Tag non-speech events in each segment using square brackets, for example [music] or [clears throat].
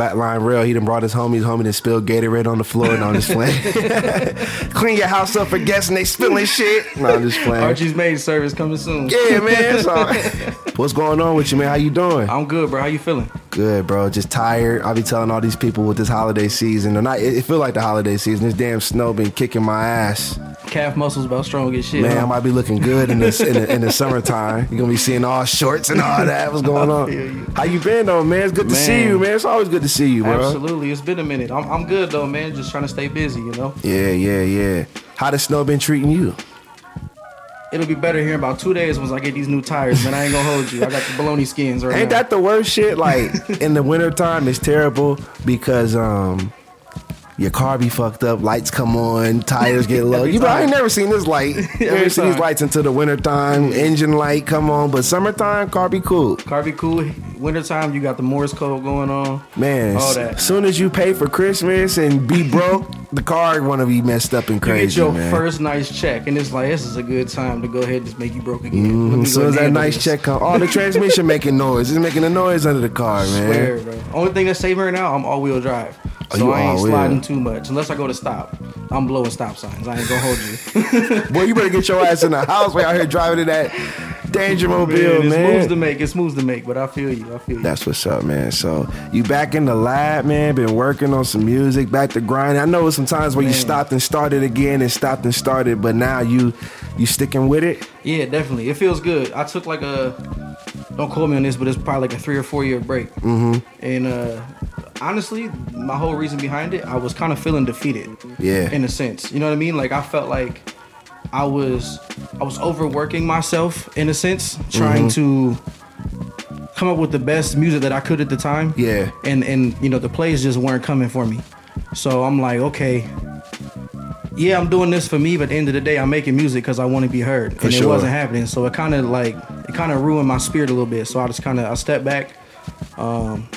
Flatline Rel, he done brought his homies home and then spilled Gatorade on the floor. and I'm just playing. [laughs] Clean your house up for guests and they spilling shit. No, I'm just playing. Archie's maid service coming soon. Yeah, man. right. [laughs] What's going on with you, man? How you doing? I'm good, bro. How you feeling? Good, bro. Just tired. I'll be telling all these people with this holiday season, and I, it, it feel like the holiday season. This damn snow been kicking my ass. Calf muscles about strong as shit. Man, I might be looking good in this in the, in the summertime. You're gonna be seeing all shorts and all that. What's going on? you. How you been though, man? It's good to see you, man. It's always good to see you, bro. Absolutely. It's been a minute. I'm, I'm good though, man. Just trying to stay busy, you know. Yeah, yeah, yeah. How the snow been treating you? It'll be better here in about two days once I get these new tires, man. I ain't gonna hold you. I got the baloney skins right Ain't now. that the worst shit? Like [laughs] in the wintertime, it's terrible because um your car be fucked up, lights come on, tires get low. [laughs] You know, I ain't never seen this light. [laughs] Never seen these lights until the wintertime. Engine light come on, but summertime, car be cool. Car be cool. Wintertime, you got the Morse code going on. Man, All s- that. soon as you pay for Christmas and be broke, the car wanna be messed up and crazy. You get your man. first nice check, and it's like this is a good time to go ahead and just make you broke again. Let Mm-hmm. As soon as that nice this. check come, oh, the transmission making noise. It's making a noise under the car, man. Swear, bro. Only thing that's saving right now, I'm all wheel drive. Oh, So you I ain't sliding too much. Unless I go to stop. I'm blowing stop signs. I ain't gonna hold you. [laughs] Boy, you better get your ass in the house. We out here driving in that danger mobile, man. it's moves to make. It's moves to make, but I feel you. I feel you. That's what's up, man. So you back in the lab, man. Been working on some music, back to grind. I know some times where you stopped and started again and stopped and started, but now you you sticking with it. Yeah, definitely. It feels good. I took like a don't quote me on this, but it's probably like a three or four year break. Mm-hmm. And uh honestly, my whole reason behind it, I was kind of feeling defeated. Yeah. In a sense. You know what I mean? Like I felt like I was I was overworking myself in a sense, trying Mm-hmm. to come up with the best music that I could at the time. Yeah. And and you know, the plays just weren't coming for me. So I'm like, okay, yeah, I'm doing this for me, but at the end of the day, I'm making music because I want to be heard, and sure. it wasn't happening. So it kind of like it kind of ruined my spirit a little bit. So I just kind of I stepped back, um,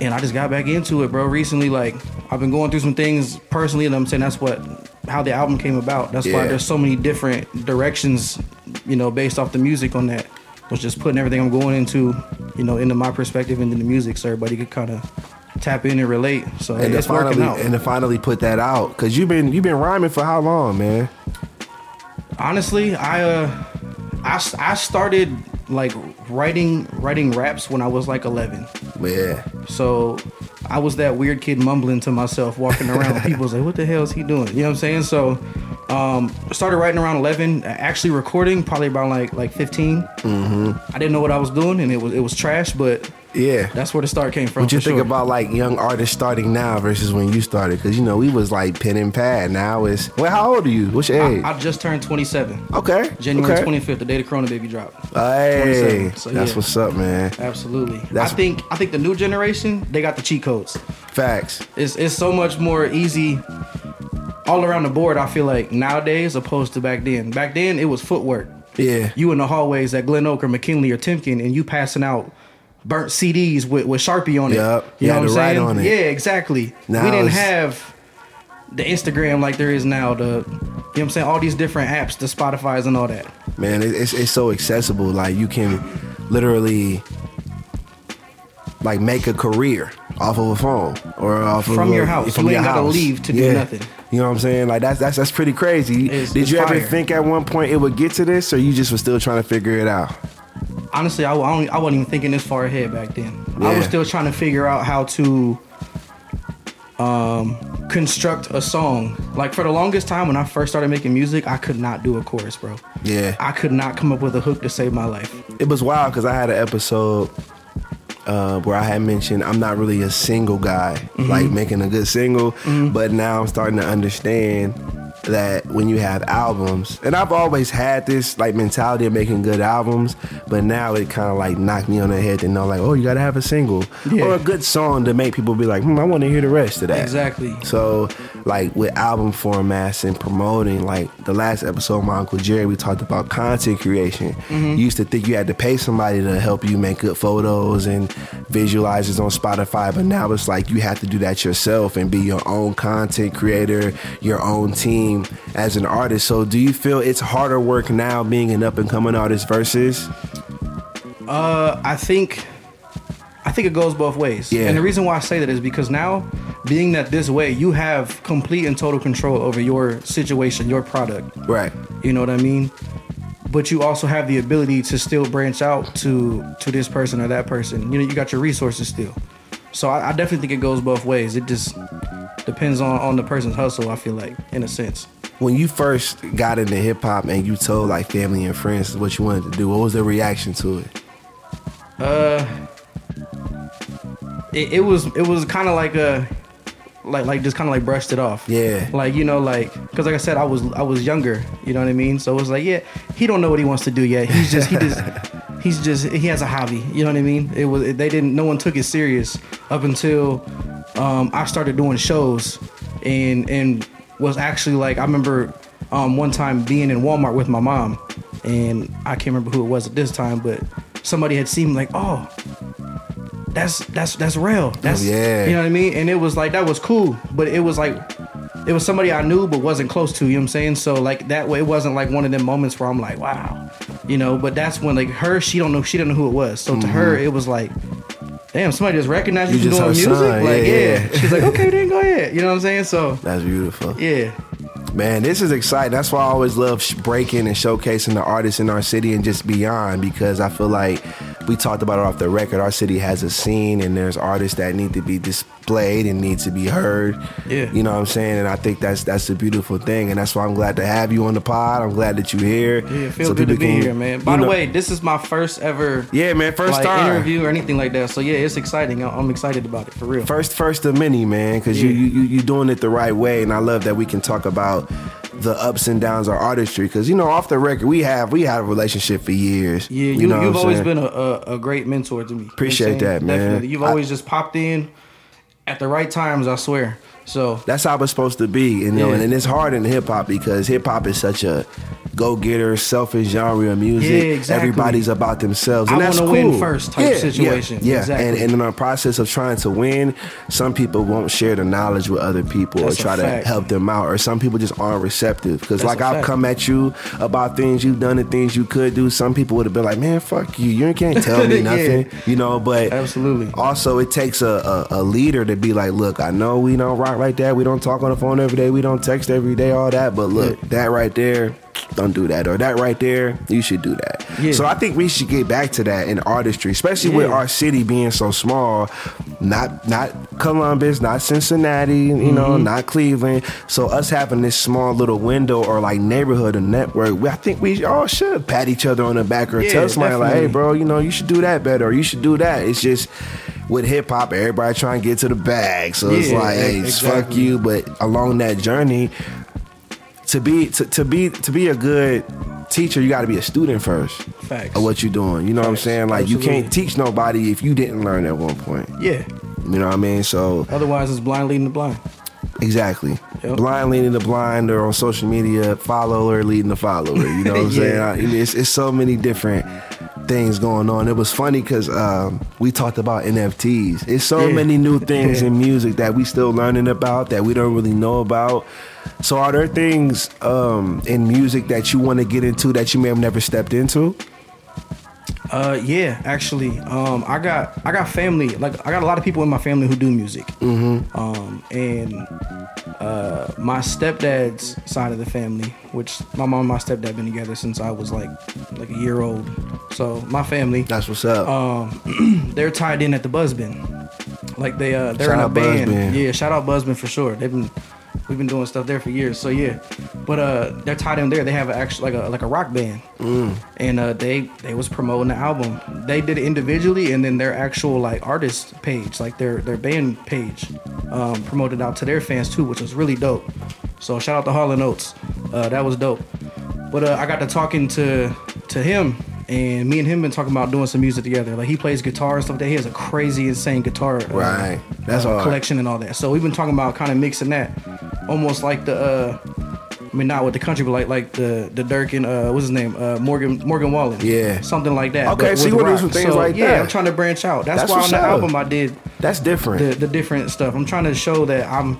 and I just got back into it, bro. Recently, like I've been going through some things personally, and I'm saying that's what how the album came about. That's why there's so many different directions, you know, based off the music on that. Was just putting everything I'm going into, you know, into my perspective into the music, so everybody could kind of tap in and relate. So And it's finally working out. and to finally put that out because you've been you've been rhyming for how long, man? Honestly, I uh, I I started like writing writing raps when I was like 11. Yeah. So I was that weird kid mumbling to myself, walking around. [laughs] People was like, "What the hell is he doing?" You know what I'm saying? So um, started writing around 11. Actually recording probably around like like 15. Mm-hmm. I didn't know what I was doing, and it was it was trash. But Yeah. that's where the start came from. What you think sure. about like young artists starting now versus when you started? Because you know we was like pen and pad. Now it's well, how old are you? What's your age? I, I just turned 27. okay, January okay. 25th, the day the Corona Baby dropped. Hey, so that's yeah. what's up, man. Absolutely. That's- I think I think the new generation they got the cheat codes. Facts. It's it's so much more easy all around the board. I feel like nowadays opposed to back then. Back then it was footwork. Yeah. You in the hallways at Glen Oak or McKinley or Timken, and you passing out burnt CDs with, with Sharpie on it. Yup. You You know had what I'm saying? on it. Yeah, exactly. Now we didn't it's- have the Instagram like there is now. The you know what I'm saying? All these different apps, the Spotify's and all that. man, it's it's so accessible. Like you can literally like make a career off of a phone or off of From a- your house. From You your ain't gotta leave to do nothing. You know what I'm saying? Like that's that's that's pretty crazy. It's- Did it's you ever fire. think at one point it would get to this, or you just was still trying to figure it out? Honestly, I, I, I wasn't even thinking this far ahead back then. I was still trying to figure out how to um, construct a song. Like for the longest time, when I first started making music, I could not do a chorus, bro. Yeah. I could not come up with a hook to save my life. it was wild because I had an episode uh, where I had mentioned I'm not really a single guy, Mm-hmm. like making a good single, but now I'm starting to understand that when you have albums, and I've always had this like mentality of making good albums, but now it kind of like knocked me on the head to know like, oh, you gotta have a single Yeah. or a good song to make people be like, hmm, I want to hear the rest of that. Exactly. So, like with album formats and promoting, like the last episode of my Uncle Jerry, we talked about content creation. Mm-hmm. You used to think you had to pay somebody to help you make good photos and visualizers on Spotify, but now it's like you have to do that yourself and be your own content creator, your own team as an artist. So, do you feel it's harder work now being an up and coming artist versus? Uh, I think, I think it goes both ways. Yeah. And the reason why I say that is because now, being that this way, you have complete and total control over your situation, your product. Right. You know what I mean? But you also have the ability to still branch out to to this person or that person. You know, you got your resources still. So I, I definitely think it goes both ways. It just depends on on the person's hustle. I feel like, in a sense. When you first got into hip hop and you told like family and friends what you wanted to do, what was their reaction to it? Uh, it, it was it was kind of like a like like just kind of like brushed it off. Yeah. Like you know like because like I said I was I was younger. You know what I mean? So it was like yeah he don't know what he wants to do yet. He's just he just [laughs] he's just he has a hobby. You know what I mean? It was they didn't no one took it serious up until um, I started doing shows and and was actually like I remember um, one time being in Walmart with my mom and I can't remember who it was at this time but somebody had seen me like oh that's that's that's real. That's yeah. You know what I mean? And it was like that was cool, but it was like it was somebody I knew but wasn't close to. You know what I'm saying? So like that way, it wasn't like one of them moments where I'm like, wow, you know. But that's when like her, she don't know, she didn't know who it was. So to her, mm-hmm. it was like. Damn, somebody just recognized you, You just doing music. son, Like, yeah, yeah, yeah. She's like, [laughs] okay, then go ahead. You know what I'm saying? So, That's beautiful. yeah, Man, this is exciting. That's why I always love breaking and showcasing the artists in our city and just beyond because I feel like we talked about it off the record. Our city has a scene and there's artists that need to be displayed and need to be heard. Yeah. You know what I'm saying? And I think that's that's a beautiful thing. And that's why I'm glad to have you on the pod. I'm glad that you're here. yeah. Feel So good to be can, here, man. By the know- way, this is my first ever Yeah, man, first like time. interview or anything like that. So yeah, it's exciting. I'm excited about it for real. First, first of many, man, because you, Yeah. you you you doing it the right way, and I love that we can talk about the ups and downs of artistry. Because you know, off the record, we have we had a relationship for years. Yeah, you, know what you've always saying? been a, a, a great mentor to me. You know Appreciate that, man. Definitely. You've I- always just popped in at the right times, I swear. So That's how it's supposed to be, and, you know, Yeah. and, and it's hard in hip hop because hip hop is such a go getter, selfish genre of music. Yeah, exactly. Everybody's about themselves, and I that's cool. win first type yeah, situation. Yeah, yeah. Exactly. And, and in our process of trying to win, some people won't share the knowledge with other people That's or try to help them out, or some people just aren't receptive. Because like I've fact. come at you about things you've done and things you could do. Some people would have been like, "Man, fuck you! You can't tell me [laughs] nothing," you know. But Absolutely. also, it takes a, a, a leader to be like, look, I know we don't rock like that. We don't talk on the phone every day. We don't text every day, all that. But look, that right there, don't do that. Or that right there, you should do that. Yeah. So I think we should get back to that in artistry, especially with our city being so small. Not not Columbus, not Cincinnati, you know, Mm-hmm. not Cleveland. So us having this small little window or like neighborhood or network, I think we all should pat each other on the back or Yeah, tell somebody like, hey, bro, you know, you should do that better or you should do that. It's just with hip hop, everybody trying to get to the bag. So it's like, hey, e- fuck you. But along that journey, to be to, to be to be a good teacher, you got to be a student first Facts. of what you're doing. You know what I'm saying? Like you can't teach nobody if you didn't learn at one point. yeah. You know what I mean? So Otherwise, it's blind leading the blind. exactly. Yep. Blind leading the blind or on social media, follower leading the follower. You know what I'm [laughs] Yeah. saying? I, it's, it's so many different things going on. It was funny because um, we talked about NFTs. It's so Yeah. many new [laughs] things Yeah. in music that we still learning about that we don't really know about. So are there things um, in music that you want to get into that you may have never stepped into? Uh, yeah, actually, um, I got I got family. Like I got a lot of people in my family who do music. Mm-hmm. Um, and uh, my stepdad's side of the family, which my mom and my stepdad been together since I was like like a year old. So my family, That's what's up. um, [clears throat] they're tied in at the Buzzbin. Like they uh they're Shout in a band. Buzzbin. Yeah, shout out Buzzbin for sure. They've been we've been doing stuff there for years. So yeah, but uh they're tied in there. They have a, actually like a like a rock band, Mm. and uh they they was promoting the album. They did it individually, and then their actual like artist page, like their their band page, um, promoted out to their fans too, which was really dope. So shout out to Hall and Oates. Uh, that was dope. But uh, I got to talking to to him, and me and him been talking about doing some music together. Like he plays guitar and stuff. That he has a crazy, insane guitar uh, Right. That's uh, collection and all that. So we've been talking about kind of mixing that, almost like the. Uh, I mean, not with the country, but like like the the Dirk and uh, what's his name, uh, Morgan Morgan Wallen. Yeah. something like that. Okay, but so with do rock. some things So, like yeah, that. I'm trying to branch out. That's, That's why on the album I did That's different. the the different stuff. I'm trying to show that I'm.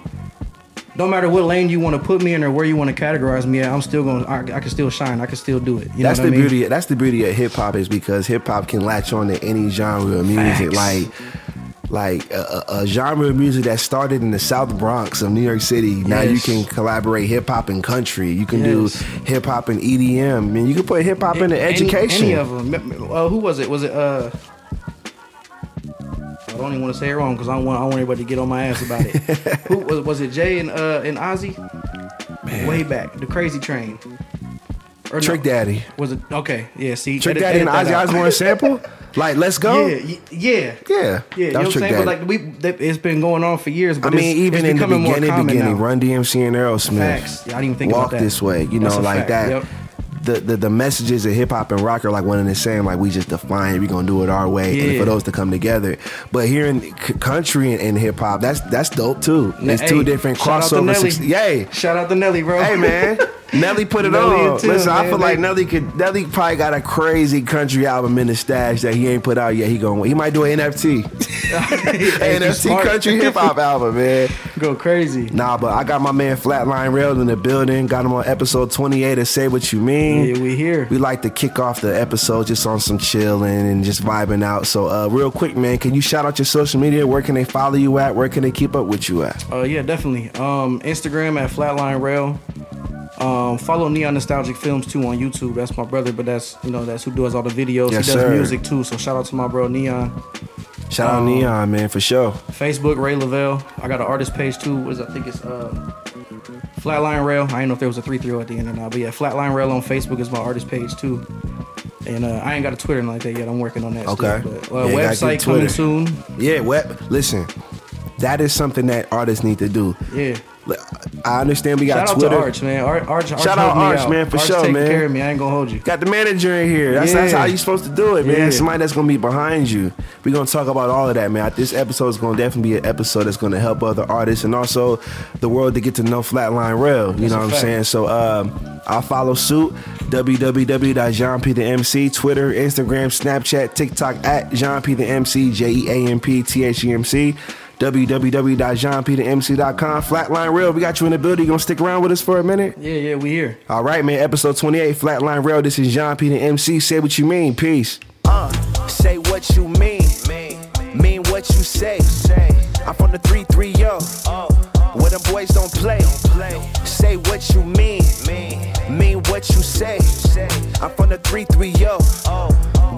No matter what lane you want to put me in or where you want to categorize me at, I'm still going. I, I can still shine. I can still do it. You that's know the I mean? beauty. That's the beauty of hip hop is because hip hop can latch on to any genre of music. Facts. Like like a, a, genre of music that started in the South Bronx of New York City. Now you can collaborate hip hop and country. You can Yes. do hip hop and EDM. I mean, you can put hip hop into education. Any, of them. Uh, who was it? Was it? Uh, I don't even want to say it wrong because I don't want I don't want everybody to get on my ass about it. [laughs] who was was it? Jay and uh and Ozzy? Way back, the Crazy Train. Or no, Trick Daddy. Was it okay? Yeah. See, Trick edit- Daddy and edit Ozzy that out. Osbourne sample? [laughs] Like, let's go. Yeah, yeah. Yeah, Yeah, you know what I'm saying? But Daddy. like we, that- it's been going on for years. But I mean, even in the beginning, beginning, now. Run DMC and Aerosmith. Facts. Yeah, I didn't even think Walk about that. this way. You That's know, like fact. that. Yep. The, the the messages of hip hop and rock are like one and the same. Like we just define it. We gonna do it our way, and for those to come together. But here in c- country and, and hip hop, that's that's dope too. It's Hey, two different shout out to crossover. Yay! Shout out to Nelly, bro. Hey man, [laughs] Nelly put it Nelly on. too, Listen, I man. feel like Nelly could. Nelly probably got a crazy country album in the stash that he ain't put out yet. He going. He might do an NFT. NFT country hip hop album, man. Go crazy. Nah, but I got my man Flatline Rel in the building. Got him on episode 28 of Say What You Mean. Yeah, we here. We like to kick off the episode just on some chilling and just vibing out. So, uh, real quick, man, can you shout out your social media? Where can they follow you at? Where can they keep up with you at? Uh, yeah, definitely. Um, Instagram at Flatline Rel. Um, follow Neon Nostalgic Films too on YouTube. That's my brother, but that's you know that's who does all the videos. Yes, he does sir. music too. So shout out to my bro Neon. Shout out Um, Neon, man, for sure. Facebook Ray Lavelle. I got an artist page too. What is? I think it's uh, Flatline Rel. I didn't know if there was a three three at the end or not, but yeah, Flatline Rel on Facebook is my artist page too. And uh, I ain't got a Twitter like that yet. I'm working on that. Okay. Still, but, uh, Yeah, website coming soon. Yeah, web. Listen, that is something that artists need to do. Yeah. I understand we got Shout out Twitter. to Arch, man. Arch, Arch, Shout out Arch, man, for Arch sure, man. care of me. I ain't gonna hold you. Got the manager in here. That's, that's how you supposed to do it, man. Yeah. Somebody that's gonna be behind you. We're gonna talk about all of that, man. This episode is gonna definitely be an episode that's gonna help other artists and also the world to get to know Flatline Rel. You That's know what I'm fact. saying? So um, I'll follow suit. www.jeanp the MC, Twitter, Instagram, Snapchat, TikTok at Jean P the MC, J E A M P T H E M C. www.jeanpthemc.com. Flatline Rel, we got you in the building. You gonna stick around with us for a minute? Yeah, yeah, we here. All right, man. Episode 28, Flatline Rel. This is Jean P. the MC. Say what you mean. Peace. Uh, say what you mean. Mean what you say. I'm from the 3 3 yo. Where them boys don't play. Don't play. Say what you mean. Mean what you say. say. I'm from the 3 3 yo.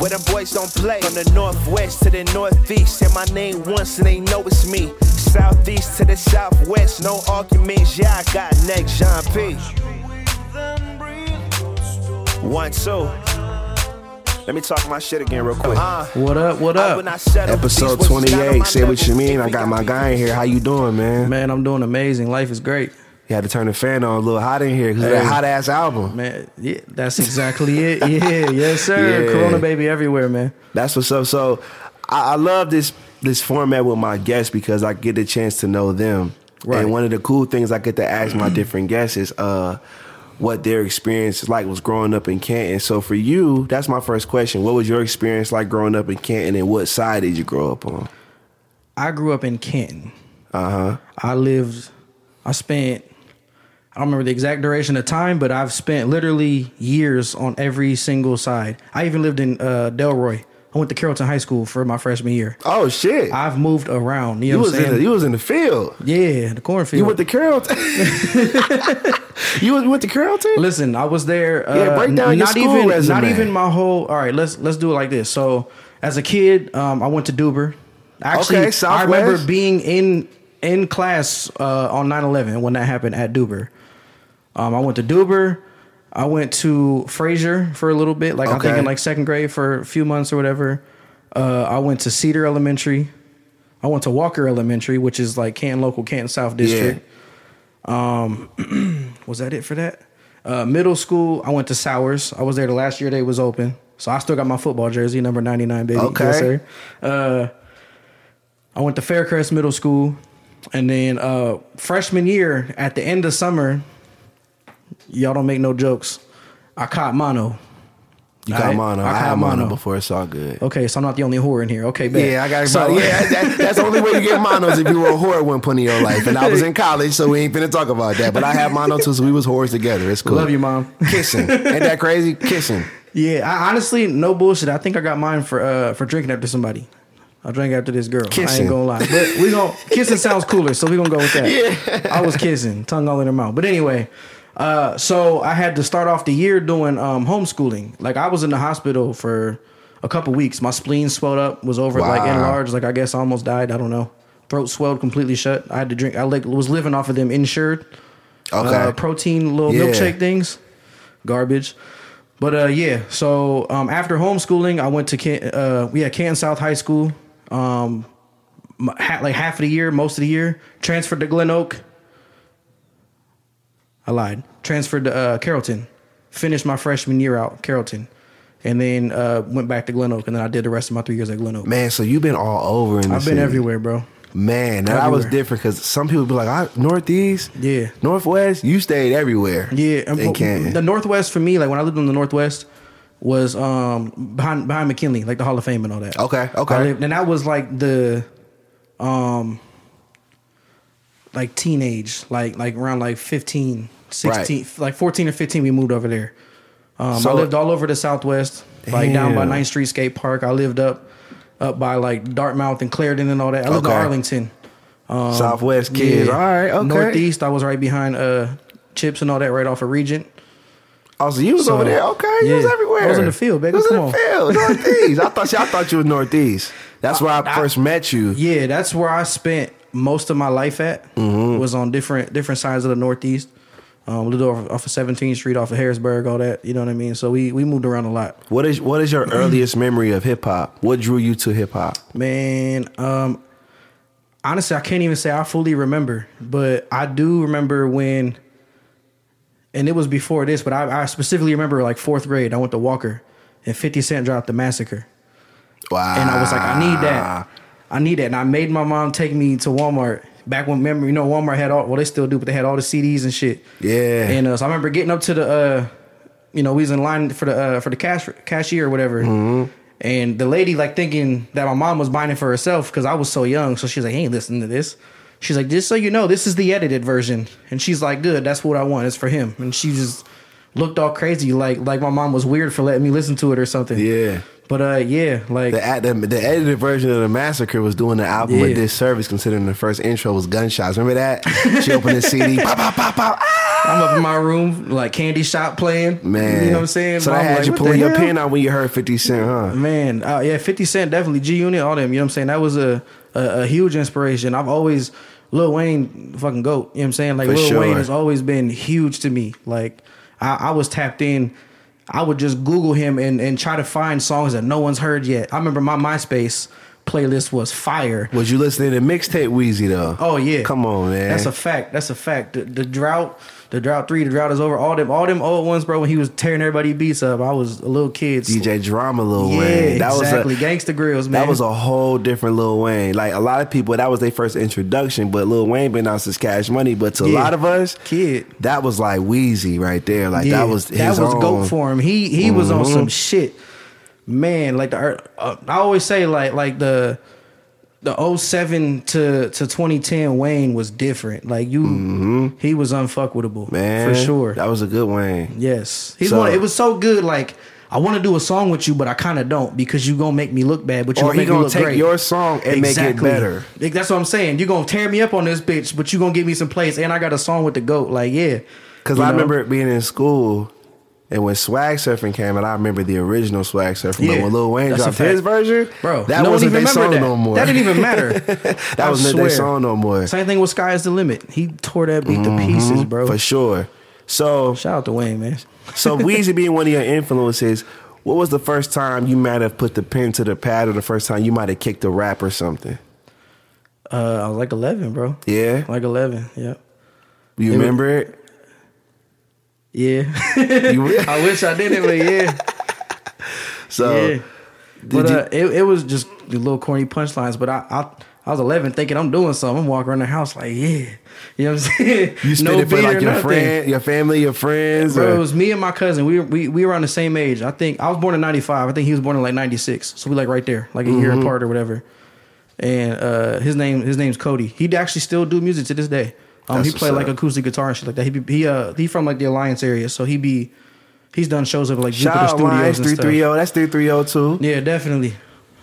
Where them boys don't play. From the northwest to the northeast. Say my name once and they know it's me. Southeast to the southwest. No arguments. Yeah, I got next Jean P. One, two. Let me talk my shit again real quick. Uh, What up? What up? will not settle. Episode These was not on 28. Say what you mean. I got my guy in here. How you doing, man? Man, I'm doing amazing. Life is great. You had to turn the fan on a little hot in here because Hey. that hot ass album. Man, yeah, that's exactly it. [laughs] Yeah, yes, sir. Yeah. Corona baby everywhere, man. That's what's up. So I, I love this this format with my guests because I get the chance to know them. Right. And one of the cool things I get to ask my [clears throat] different guests is uh what their experience is like was growing up in Canton. So for you, that's my first question. What was your experience like growing up in Canton and what side did you grow up on? I grew up in Canton. Uh huh. I lived, I spent, I don't remember the exact duration of time, but I've spent literally years on every single side. I even lived in uh, Dellroy. I went to Carrollton High School for my freshman year. Oh shit. I've moved around. You you know was what I'm in the, you was in the field. yeah, the cornfield. You went to Carrollton. [laughs] you went to Carrollton. Listen, I was there. Uh, Yeah, break down your not school even, resume. Not even my whole. All right, let's let's do it like this. So, as a kid, um, I went to Dueber. Actually, Okay, I remember being in in class uh, on 9-11 when that happened at Dueber. Um, I went to Dueber. I went to Fraser for a little bit, like I think Okay. in like second grade for a few months or whatever. Uh, I went to Cedar Elementary. I went to Walker Elementary, which is like Canton local, Canton South District. Um, [clears throat] was that it for that? Uh, middle school, I went to Sowers. I was there the last year they was open, so I still got my football jersey, number ninety nine, baby. Okay. Yes, sir. Uh, I went to Faircrest Middle School, and then uh, freshman year at the end of summer, y'all don't make no jokes. I caught mono. You got mono. I I, caught had mono mono. before. It's all good. Okay, so I'm not the only whore in here. Okay, bet. Yeah, I got so, so, yeah, that, that's the only way you get monos if you were a whore at one point in your life. And I was in college, so we ain't finna talk about that. But I had mono too, so we was whores together. It's cool. Love you, mom. Kissing. Ain't that crazy? Kissing. Yeah, I honestly, no bullshit. I think I got mine for uh for drinking after somebody. I drank after this girl. I Kissing. ain't gonna lie. But we gonna kissing sounds cooler, so we gonna go with that. [laughs] Yeah. I was kissing, tongue all in her mouth. But anyway, uh, so I had to start off the year doing um, homeschooling. Like I was in the hospital for a couple weeks. My spleen swelled up, was over like enlarged. Like I guess I almost died. I don't know. Throat swelled completely shut. I had to drink. I like was living off of them insured Okay. uh, protein little Yeah. milkshake things, garbage. But uh, yeah, so um, after homeschooling, I went to Can- uh, yeah Canton South High School. Um, like half of the year, most of the year, transferred to Glen Oak. I lied. Transferred to uh, Carrollton. Finished my freshman year out Carrollton, and then uh, went back to Glen Oak, and then I did the rest of my three years at Glen Oak. Man, so you've been all over in I've been city. everywhere, bro. Man, that was different because some people be like, I, Northeast, Yeah. Northwest, you stayed everywhere. Yeah, in Canton. the Northwest for me, like when I lived in the Northwest, was um behind behind McKinley, like the Hall of Fame and all that. Okay, okay. Lived, and that was like the, um, like teenage, like like around like 15, 16, like fourteen or fifteen, we moved over there. Um, So- I lived all over the Southwest, like down by Damn. 9th Street Skate Park. I lived up up by like Dartmouth and Clarendon and all that. I lived Okay. in Arlington. Southwest kids. Yeah. All right, okay. Northeast, I was right behind uh Chips and all that, right off of Regent. Oh, so you was So, over there? Okay, you was everywhere. I was in the field, baby. I was Come in on. the field, Northeast. I thought I thought you was Northeast. That's where I, I- first met you. Yeah, that's where I spent most of my life at. Mm-hmm. Was on different different sides of the Northeast. Um, lived off, off of 17th Street, off of Harrisburg, all that. You know what I mean? So we we moved around a lot. What is what is your [clears throat] earliest memory of hip hop? What drew you to hip hop? Man, um, honestly, I can't even say I fully remember, but I do remember when, and it was before this, but I, I specifically remember like fourth grade. I went to Walker, and Fifty Cent dropped the Massacre. Wow. and I was like, I need that. I need that. And I made my mom take me to Walmart back when remember, you know, Walmart had all well they still do, but they had all the CDs and shit. Yeah. And uh, so I remember getting up to the uh you know, we was in line for the uh for the cash cashier or whatever. Mm-hmm. And the lady like thinking that my mom was buying it for herself because I was so young. So she's like, "Hey, listen to this." She's like, "Just so you know, this is the edited version." And she's like, "Good, that's what I want. It's for him." And she just looked all crazy, like like my mom was weird for letting me listen to it or something. Yeah. But uh, yeah, like The, the the edited version of the massacre was doing the album a Yeah. disservice considering the first intro was gunshots. Remember that? She opened the [laughs] CD. pop, pop, pop, pop. Ah! I'm up in my room, like candy shop playing. Man, you know what I'm saying? So that had like, you "What the pulling your hell?" pen out when you heard Fifty Cent, huh? Man, uh, yeah, 50 Cent definitely G Unit, all them. You know what I'm saying? That was a, a a huge inspiration. I've always Lil Wayne fucking goat. You know what I'm saying? Like For Lil sure. Wayne has always been huge to me. Like I, I was tapped in. I would just Google him and and try to find songs that no one's heard yet. I remember my MySpace playlist was fire. Was you listening to mixtape Weezy though? Oh yeah, Come on, man. That's a fact. That's a fact. The, the drought, the drought three, the drought is over. All them, all them old ones, bro. When he was tearing everybody beats up, I was a little kid. DJ Drama Lil yeah, Wayne. That exactly. was a Gangsta Grillz, man. that was a whole different Lil Wayne. Like a lot of people, that was their first introduction. But Lil Wayne been out since Cash Money. But to a lot of us, kid. that was like Weezy right there. Like Yeah, that was his that was own. Mm-hmm. goat for him. He he was on some shit, man. Like the uh, I always say like like the the 07 to to 2010 Wayne was different. Like you, he was unfuckable, Mm-hmm. man for sure. That was a good Wayne. Yes, he's So- one. It was so good. Like I want to do a song with you, but I kind of don't because you gonna make me look bad. But you Or gonna he gonna look take great. your song and make it better. Like, That's what I'm saying. You are gonna tear me up on this bitch, but you're gonna give me some plays, and I got a song with the goat. Like yeah, Because I know? remember it being in school, and when Swag Surfing came out, I remember the original Swag Surfing. But when Lil Wayne that's dropped his version, bro. that no wasn't their song that. no more. That didn't even matter. [laughs] that I wasn't their song no more. Same thing with Sky is the Limit. He tore that beat to pieces, bro. Mm-hmm. For sure. So, Shout out to Wayne, man. so [laughs] Weezy being one of your influences, what was the first time you might have put the pen to the pad, or the first time you might have kicked a rap or something? Uh, I was like 11, bro. Yeah, Like 11. Yep. you was- remember it? Yeah. You, [laughs] I wish I did it, but yeah. [laughs] so, yeah. But you- uh, it, it was just the little corny punchlines. But I, I I was 11 thinking I'm doing something. I'm walking around the house like, yeah. You know what I'm saying? you [laughs] spit it for like your friend, your family, your friends. Bro, or- it was me and my cousin. We were, we, we were around the same age. I think I was born in 95. I think he was born in like 96. So we like right there, like a year Mm-hmm. apart or whatever. And uh, his name his name's Cody. He actually still do music to this day. Um, That's he played like acoustic guitar and shit like that. He be, he uh he from like the Alliance area, so he be he's done shows at like Shout Jupiter Lines Studios and stuff. That's three three zero too. Yeah, definitely.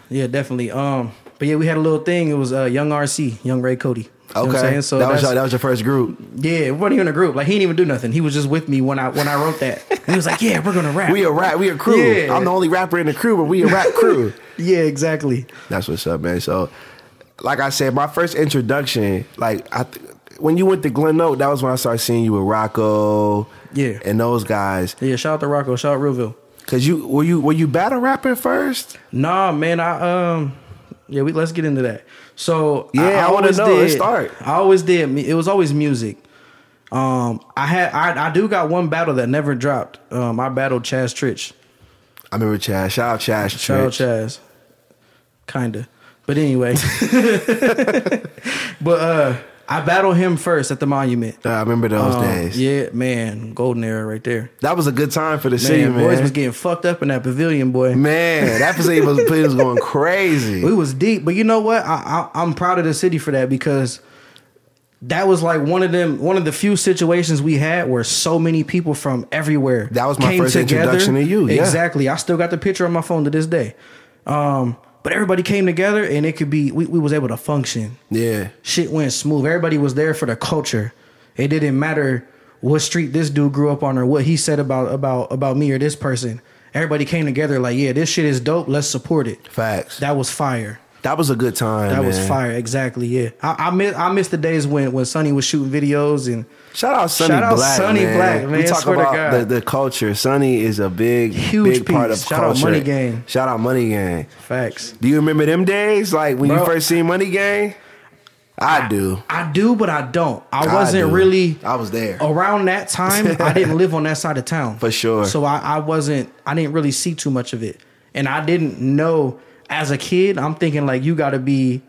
Yeah, definitely. Um, but yeah, we had a little thing. It was uh, Young RC, Young Ray Cody. You know Okay, what I'm? So that was your, that was your first group. yeah, it wasn't even a group. Like he didn't even do nothing. He was just with me when I when I wrote that. He was like, "Yeah, we're gonna rap." [laughs] We a rap, we a crew. Yeah. I'm the only rapper in the crew, but we a rap crew. [laughs] yeah, exactly. That's what's up, man. So, like I said, my first introduction, like I, th- when you went to Glen Oak, that was when I started seeing you with Rocco, Yeah. and those guys. Yeah, shout out to Rocco, shout out Realville. Cause you were you were you battle rapping first? Nah, man, I um, yeah, we let's get into that. So Yeah, I wanna always know. Did, Let's start. I always did. It was always music. Um, I had I, I do got one battle that never dropped. Um, I battled Chaz Trich. I remember Chaz. Shout out Chaz. Shout out Trich. Chaz. Kinda. But anyway. [laughs] [laughs] but uh I battled him first at the monument. I remember those Um, days. Yeah, man, golden era right there. That was a good time for the city, Man, man. boys was getting fucked up in that pavilion, boy. man, that facility was, [laughs] was going crazy. We was deep, but you know what? I, I I'm proud of the city for that because that was like one of them, one of the few situations we had where so many people from everywhere. That was my came first introduction to you, yeah. Exactly. I still got the picture on my phone to this day. Um, but everybody came together, and it could be we, we was able to function. Yeah. Shit went smooth. Everybody was there for the culture. It didn't matter what street this dude grew up on or what he said about about about me or this person. Everybody came together like, yeah, this shit is dope. Let's support it. Facts. That, was fire. That was a good time. That was fire. Exactly. Yeah. I, I miss I miss the days when when Sonny was shooting videos and Shout out Sonny Shout out Black. Sonny man. Black, We talk about the, the culture. Sonny is a big, Huge big part of piece. Shout out. Money Gang. Shout out Money Gang. facts. Do you remember them days? Like when you first seen Money Gang? I do. I do, but I don't. I I wasn't do. really I was there. around that time. I [laughs] didn't live on that side of town For sure. So I, I wasn't. I didn't really see too much of it, and I didn't know as a kid. I'm thinking like you got to be.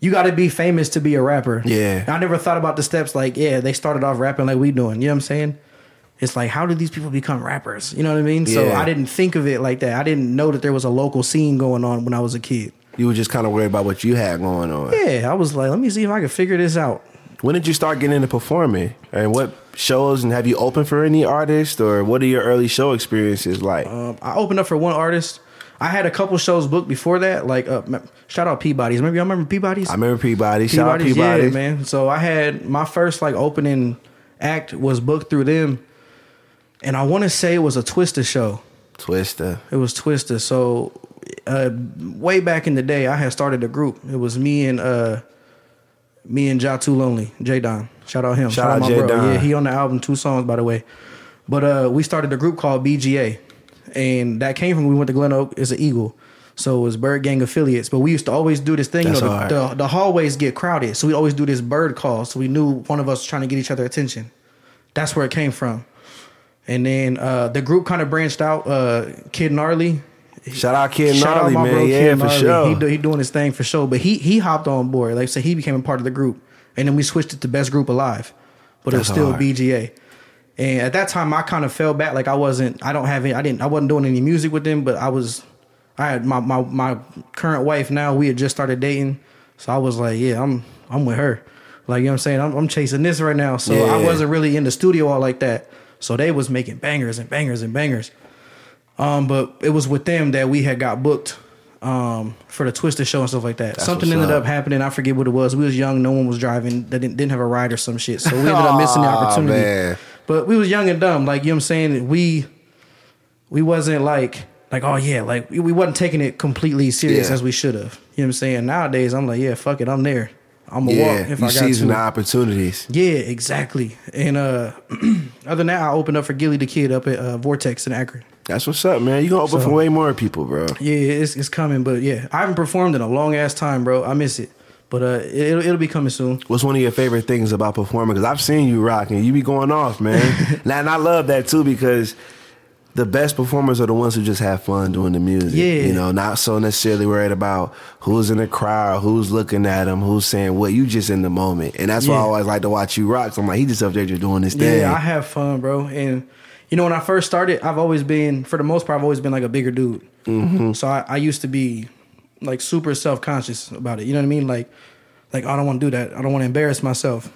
You got to be famous to be a rapper. Yeah. I never thought about the steps like, yeah, they started off rapping like we doing. You know what I'm saying? It's like, how did these people become rappers? You know what I mean? So I didn't think of it like that. I didn't know that there was a local scene going on when I was a kid. You were just kind of worried about what you had going on. Yeah, I was like, let me see if I can figure this out. When did you start getting into performing? And what shows and have you opened for any artists or what are your early show experiences like? Um, I opened up for one artist. I had a couple shows booked before that. Like, uh, shout out Peabody's. Maybe y'all remember Peabody's? I remember Peabody. Shout out Peabody's, yeah, man. So I had my first like opening act was booked through them, and I want to say it was a Twista show. Twista. It was Twista. So uh, way back in the day, I had started a group. It was me and uh, me and Ja Too Lonely, J Don. Shout out him. Shout out my J. bro. Don. Yeah, he on the album, two songs by the way. But uh, we started a group called BGA, and that came from we went to Glen Oak as an Eagle. So it was Bird Gang affiliates, but we used to always do this thing. That's you know, the, the, the hallways get crowded, so we always do this bird call. So we knew one of us was trying to get each other attention. That's where it came from. And then uh, the group kind of branched out. Uh, Kid Gnarly, Shout out Kid Shout Gnarly, out man. bro yeah, Kid for Gnarly. sure. He, do, he doing his thing for sure. But he he hopped on board. Like I said, he became a part of the group. And then we switched it to Best Group Alive. But it was still hard. BGA. And at that time I kind of fell back. Like I wasn't I don't have any I didn't I wasn't doing any music with them, but I was I had my my, my current wife now, we had just started dating. So I was like, Yeah, I'm I'm with her. Like you know what I'm saying? I'm, I'm chasing this right now. So I wasn't really in the studio all like that. So they was making bangers and bangers and bangers. Um, but it was with them that we had got booked um, for the Twista show and stuff like that. Something ended up. up happening. I forget what it was. We was young. No one was driving. They didn't, didn't have a ride or some shit. So we ended up missing the opportunity. man. But we was young and dumb. Like you know what I'm saying. We we wasn't like like oh yeah like we, wasn't taking it completely serious Yeah. as we should have. You know what I'm saying. Nowadays I'm like yeah fuck it I'm there. I'm gonna Yeah, walk if you I got seizing to. the opportunities. Yeah, exactly. And uh [clears throat] other than that, I opened up for Gilly the Kid up at uh, Vortex in Akron. That's what's up, man. You gonna open So- for way more people, bro. Yeah, it's it's coming, but yeah, I haven't performed in a long ass time, bro. I miss it, but uh, it, it'll it'll be coming soon. What's one of your favorite things about performing? Because I've seen you rocking. You be going off, man. [laughs] now, and I love that too because the best performers are the ones who just have fun doing the music. Yeah. You know, not so necessarily worried about who's in the crowd, who's looking at them, who's saying what. You just in the moment. And that's why I always like to watch you rock. So I'm like, he just up there just doing his thing. Yeah, I have fun, bro. And you know, when I first started, I've always been, for the most part, I've always been like a bigger dude. Mm-hmm. So I, I used to be like super self conscious about it. You know what I mean? Like, like I don't want to do that. I don't want to embarrass myself.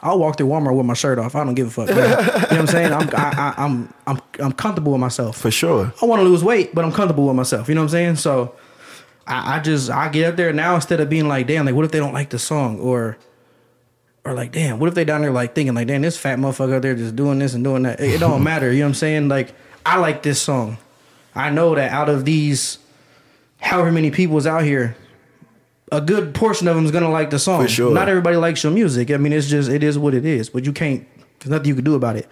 I'll walk through Walmart with my shirt off. I don't give a fuck. man. you know what I'm saying? I'm I, I, I'm I'm I'm comfortable with myself. For sure. I want to lose weight, but I'm comfortable with myself. You know what I'm saying? So I, I just I get up there now instead of being like, damn, like what if they don't like the song or or like, damn, what if they down there like thinking like, damn, this fat motherfucker out there just doing this and doing that. It, it don't [laughs] matter, you know what I'm saying? Like, I like this song. I know that out of these however many people's out here, a good portion of them is gonna like the song. For sure. Not everybody likes your music. I mean, it's just it is what it is. But you can't. There's nothing you can do about it.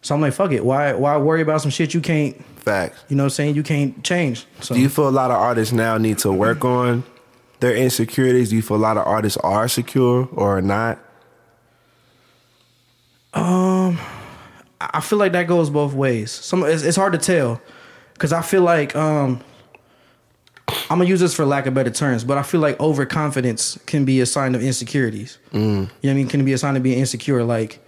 So I'm like, fuck it. Why why worry about some shit you can't? Facts. You know what I'm saying? You can't change. So Do you feel a lot of artists now need to work on their insecurities? Do you feel a lot of artists are secure or not? Um, I feel like that goes both ways. Some it's, it's hard to tell because I feel like um I'm gonna use this for lack of better terms, but I feel like overconfidence can be a sign of insecurities. Mm. You know what I mean? Can be a sign of being insecure. Like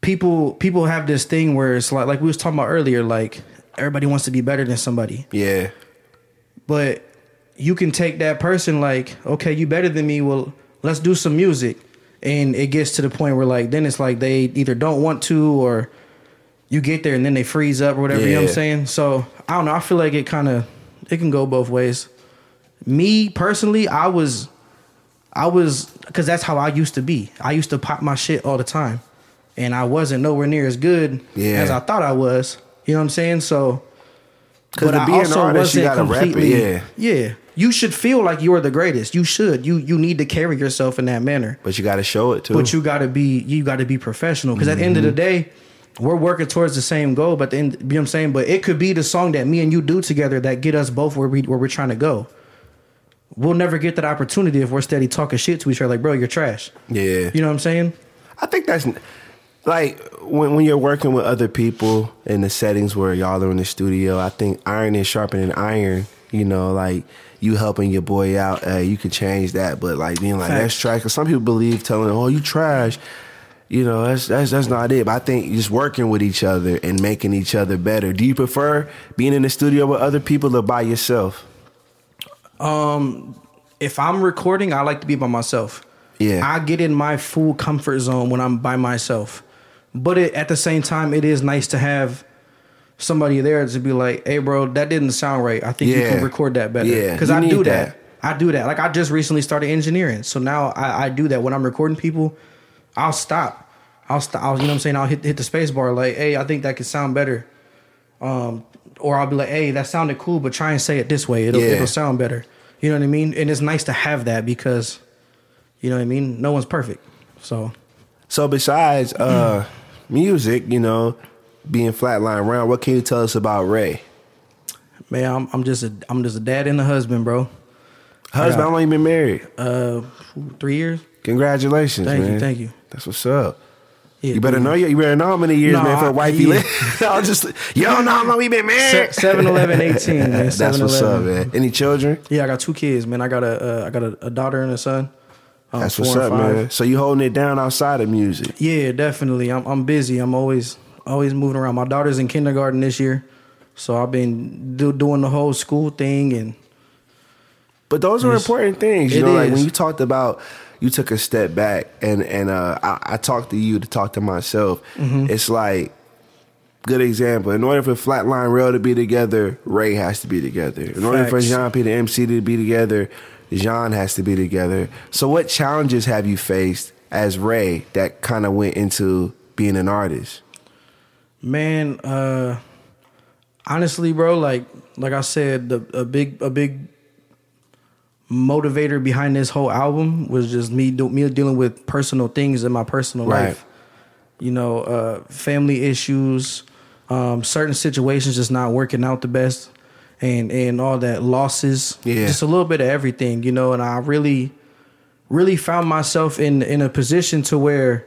people people have this thing where it's like like we was talking about earlier, like everybody wants to be better than somebody. Yeah. But you can take that person like, okay, you better than me. Well, let's do some music. And it gets to the point where like then it's like they either don't want to or you get there and then they freeze up or whatever, you know what I'm saying? So I don't know. I feel like it kind of it can go both ways. Me personally, I was I was because that's how I used to be. I used to pop my shit all the time, and I wasn't nowhere near as good Yeah. as I thought I was. You know what I'm saying? So, 'Cause to be an artist, you gotta rap it, yeah. yeah. You should feel like you are the greatest. You should. You you need to carry yourself in that manner. But you got to show it too. But you got to be you got to be professional because at the end of the mm-hmm. day, we're working towards the same goal. But then you know what I'm saying. But it could be the song that me and you do together that get us both where we where we're trying to go. We'll never get that opportunity if we're steady talking shit to each other. Like, bro, you're trash. yeah. You know what I'm saying? I think that's like when when you're working with other people in the settings where y'all are in the studio. I think iron is sharpening iron. You know, like you helping your boy out. Uh, you can change that, but like being like that's trash. Cause some people believe telling, "Oh, you trash." You know, that's that's that's not it. But I think just working with each other and making each other better. Do you prefer being in the studio with other people or by yourself? Um, If I'm recording, I like to be by myself. Yeah. I get in my full comfort zone when I'm by myself. But it, at the same time, it is nice to have somebody there to be like, "Hey, bro, that didn't sound right. I think you Yeah. can record that better." Yeah, because I do that. that. I do that. Like I just recently started engineering, so now I, I do that when I'm recording people. I'll stop. I'll stop. I'll, you know what I'm saying? I'll hit hit the space bar like, "Hey, I think that could sound better." Um, or I'll be like, "Hey, that sounded cool, but try and say it this way. It'll Yeah. it'll sound better." You know what I mean? And it's nice to have that because, you know what I mean. No one's perfect, so So besides uh, [clears throat] music, you know, being flatline round, what can you tell us about Ray? man, I'm I'm just a I'm just a dad and a husband, bro. Husband, how long you been married? Uh, three years. Congratulations, Thank you, thank you. That's what's up. Yeah, You better three know you. You better know how many years, No, man, for a wifey yeah. live. [laughs] I'll just you don't know how long we been married. 7 11 [laughs] 18 man That's what's up, 7-Eleven. man. Any children? yeah i got two kids man i got a uh, i got a, a daughter and a son um, That's what's up, five. man. So you holding it down outside of music. yeah definitely i'm i'm busy i'm always always moving around my daughter's in kindergarten this year so i've been do, doing the whole school thing and But those are important things. You know, like when is. you talked about you took a step back and and uh, I, I talked to you to talk to myself. Mm-hmm. It's like good example. In order for Flatline Rel to be together, Ray has to be together. In order for Jean P the MC to be together, Jean has to be together. So what challenges have you faced as Ray that kind of went into being an artist? Man, uh honestly, bro, like like I said, the a big a big motivator behind this whole album was just me do, me dealing with personal things in my personal Right. life. You know, uh family issues, um certain situations just not working out the best and and all that losses. Yeah. Just a little bit of everything, you know, and I really really found myself in in a position to where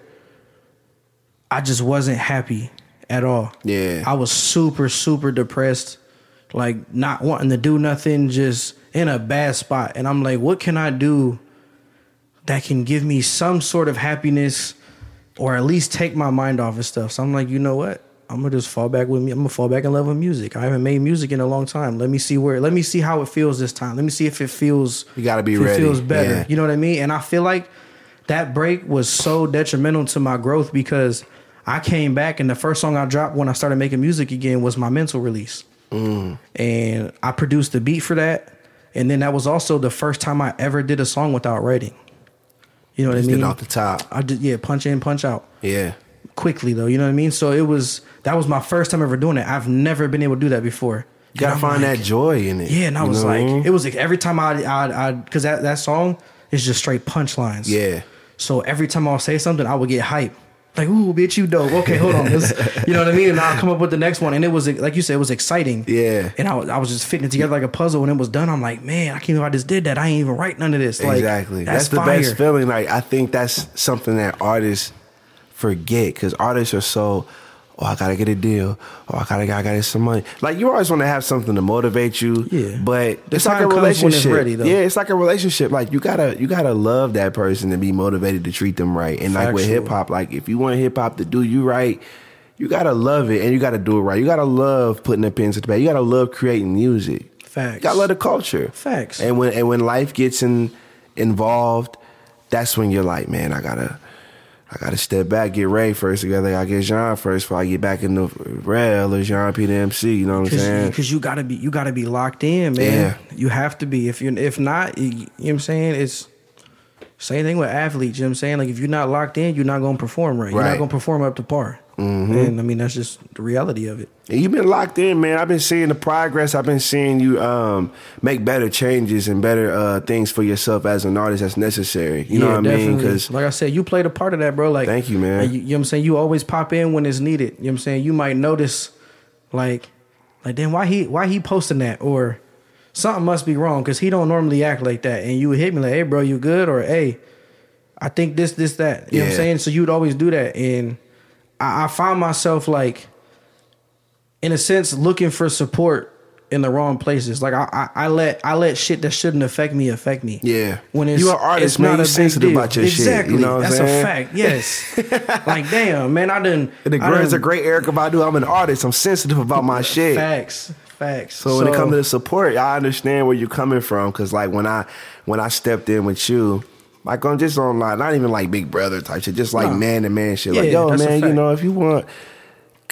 I just wasn't happy at all. Yeah. I was super, super depressed, like not wanting to do nothing, just in a bad spot. And I'm like, what can I do that can give me some sort of happiness or at least take my mind off of stuff? So I'm like, you know what? I'm gonna just fall back with me. I'm gonna fall back in love with music. I haven't made music in a long time. Let me see where. Let me see how it feels this time. Let me see if it feels. You gotta be ready. It feels better. Yeah. You know what I mean? And I feel like that break was so detrimental to my growth because I came back and the first song I dropped when I started making music again was my mental release. Mm. and I produced the beat for that. And then that was also the first time I ever did a song without writing. You know what Just I mean? off the top. I did yeah, punch in, punch out Yeah. quickly though. You know what I mean? So it was that was my first time ever doing it. I've never been able to do that before. You gotta find like- that joy in it. Yeah, and I was know like, it was like every time I I I because that that song is just straight punchlines. Yeah. So every time I'll say something, I would get hype. Like, ooh, bitch, you dope. Okay, hold on. This, [laughs] you know what I mean? And I'll come up with the next one. And it was, like you said, it was exciting. Yeah. And I, was- I was just fitting it together like a puzzle. When it was done, I'm like, man, I can't believe I just did that. I ain't even write none of this. Like, exactly. That's, That's, the fire. best feeling. Like I think that's something that artists forget because artists are so. Oh, I gotta get a deal. Oh, I gotta, I gotta get some money. Like you always want to have something to motivate you. Yeah. But The it's like a when it's relationship. ready, though. Yeah, it's like a relationship. Like you gotta, you gotta love that person and be motivated to treat them right. And like with hip hop, like if you want hip hop to do you right, you gotta love it and you gotta do it right. You gotta love putting the pins to the pad. You gotta love creating music. Facts. You gotta love the culture. Facts. And when and when life gets in involved, that's when you're like, man, I gotta I gotta step back, get Ray first together. I get Jean first before I get back in the Rel or Jean P the MC. You know what I'm saying? Because you gotta be, you gotta be locked in, man. You have to be. If you, if not, you, you know what I'm saying. It's same thing with athletes. You know what I'm saying. Like if you're not locked in, you're not gonna perform right. You're Right. not gonna perform up to par. And I mean that's just the reality of it. And you've been locked in, man. I've been seeing the progress. I've been seeing you um, make better changes and better uh, things for yourself as an artist that's necessary. You know what I mean? Because like I said, you played a part of that, bro. Like Thank you, man. like, you, you know what I'm saying? You always pop in when it's needed. You know what I'm saying? You might notice like like then why he why he posting that or something must be wrong because he don't normally act like that. And you would hit me like, hey bro, you good? Or hey, I think this, this, that. You know what I'm saying? So you'd always do that. And I, I found myself like in a sense looking for support in the wrong places. Like I, I, I let I let shit that shouldn't affect me affect me. Yeah. When it's you're an artist, man. You a sensitive about your shit. You exactly. know That's saying? a fact. Yes. [laughs] like damn, man. I done. the I great, it's a great Erykah Badu. I'm an artist. I'm sensitive about my [laughs] shit. Facts. Facts. So, when it comes to the support, I understand where you're coming from. Cause like when I when I stepped in with you, like on just on like not even like big brother type shit, just like No. man to man shit. like Yeah, yo man, you know if you want.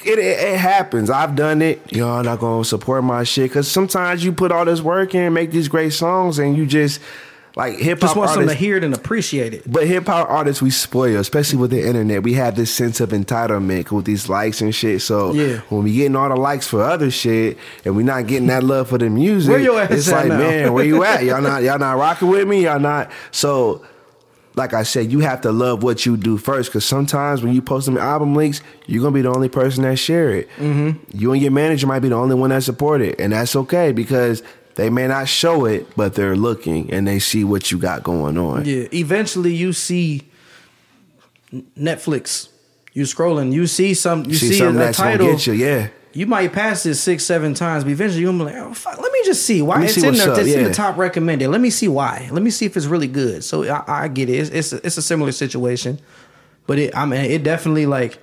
It, it, it happens. I've done it. I'm not gonna support my shit because sometimes you put all this work in, make these great songs, and you just like hip just hop want someone to hear it and appreciate it. But hip hop artists, we spoil, especially with the internet. We have this sense of entitlement with these likes and shit. So Yeah. when we getting all the likes for other shit and we not getting that love for the music, Where your ass it's at like, now? man, where you at? Y'all not y'all not rocking with me? Y'all not so like I said, you have to love what you do first, because sometimes when you post them album links, you're gonna be the only person that share it. Mm-hmm. You and your manager might be the only one that support it, and that's okay because they may not show it, but they're looking and they see what you got going on. Yeah. Eventually, you see Netflix. You scrolling. You see some. You see, see, a that's title. you, yeah. You might pass this six, seven times, but eventually gonna be like, oh, fuck, let me just see why me it's see in what's there. up, It's in the top recommended. Let me see why. Let me see if it's really good. So I, I get it. It's it's a, it's a similar situation, but it I mean it definitely like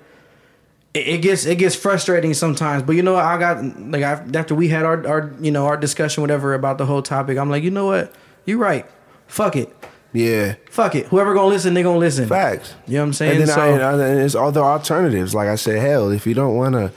it, it gets it gets frustrating sometimes. But you know I got like I, after we had our our you know our discussion whatever about the whole topic, I'm like you know what you're right. Fuck it. Yeah, Fuck it. Whoever gonna listen, they gonna listen. facts. You know what I'm saying? And then So- I, and there's other alternatives. Like I said, hell, if you don't want to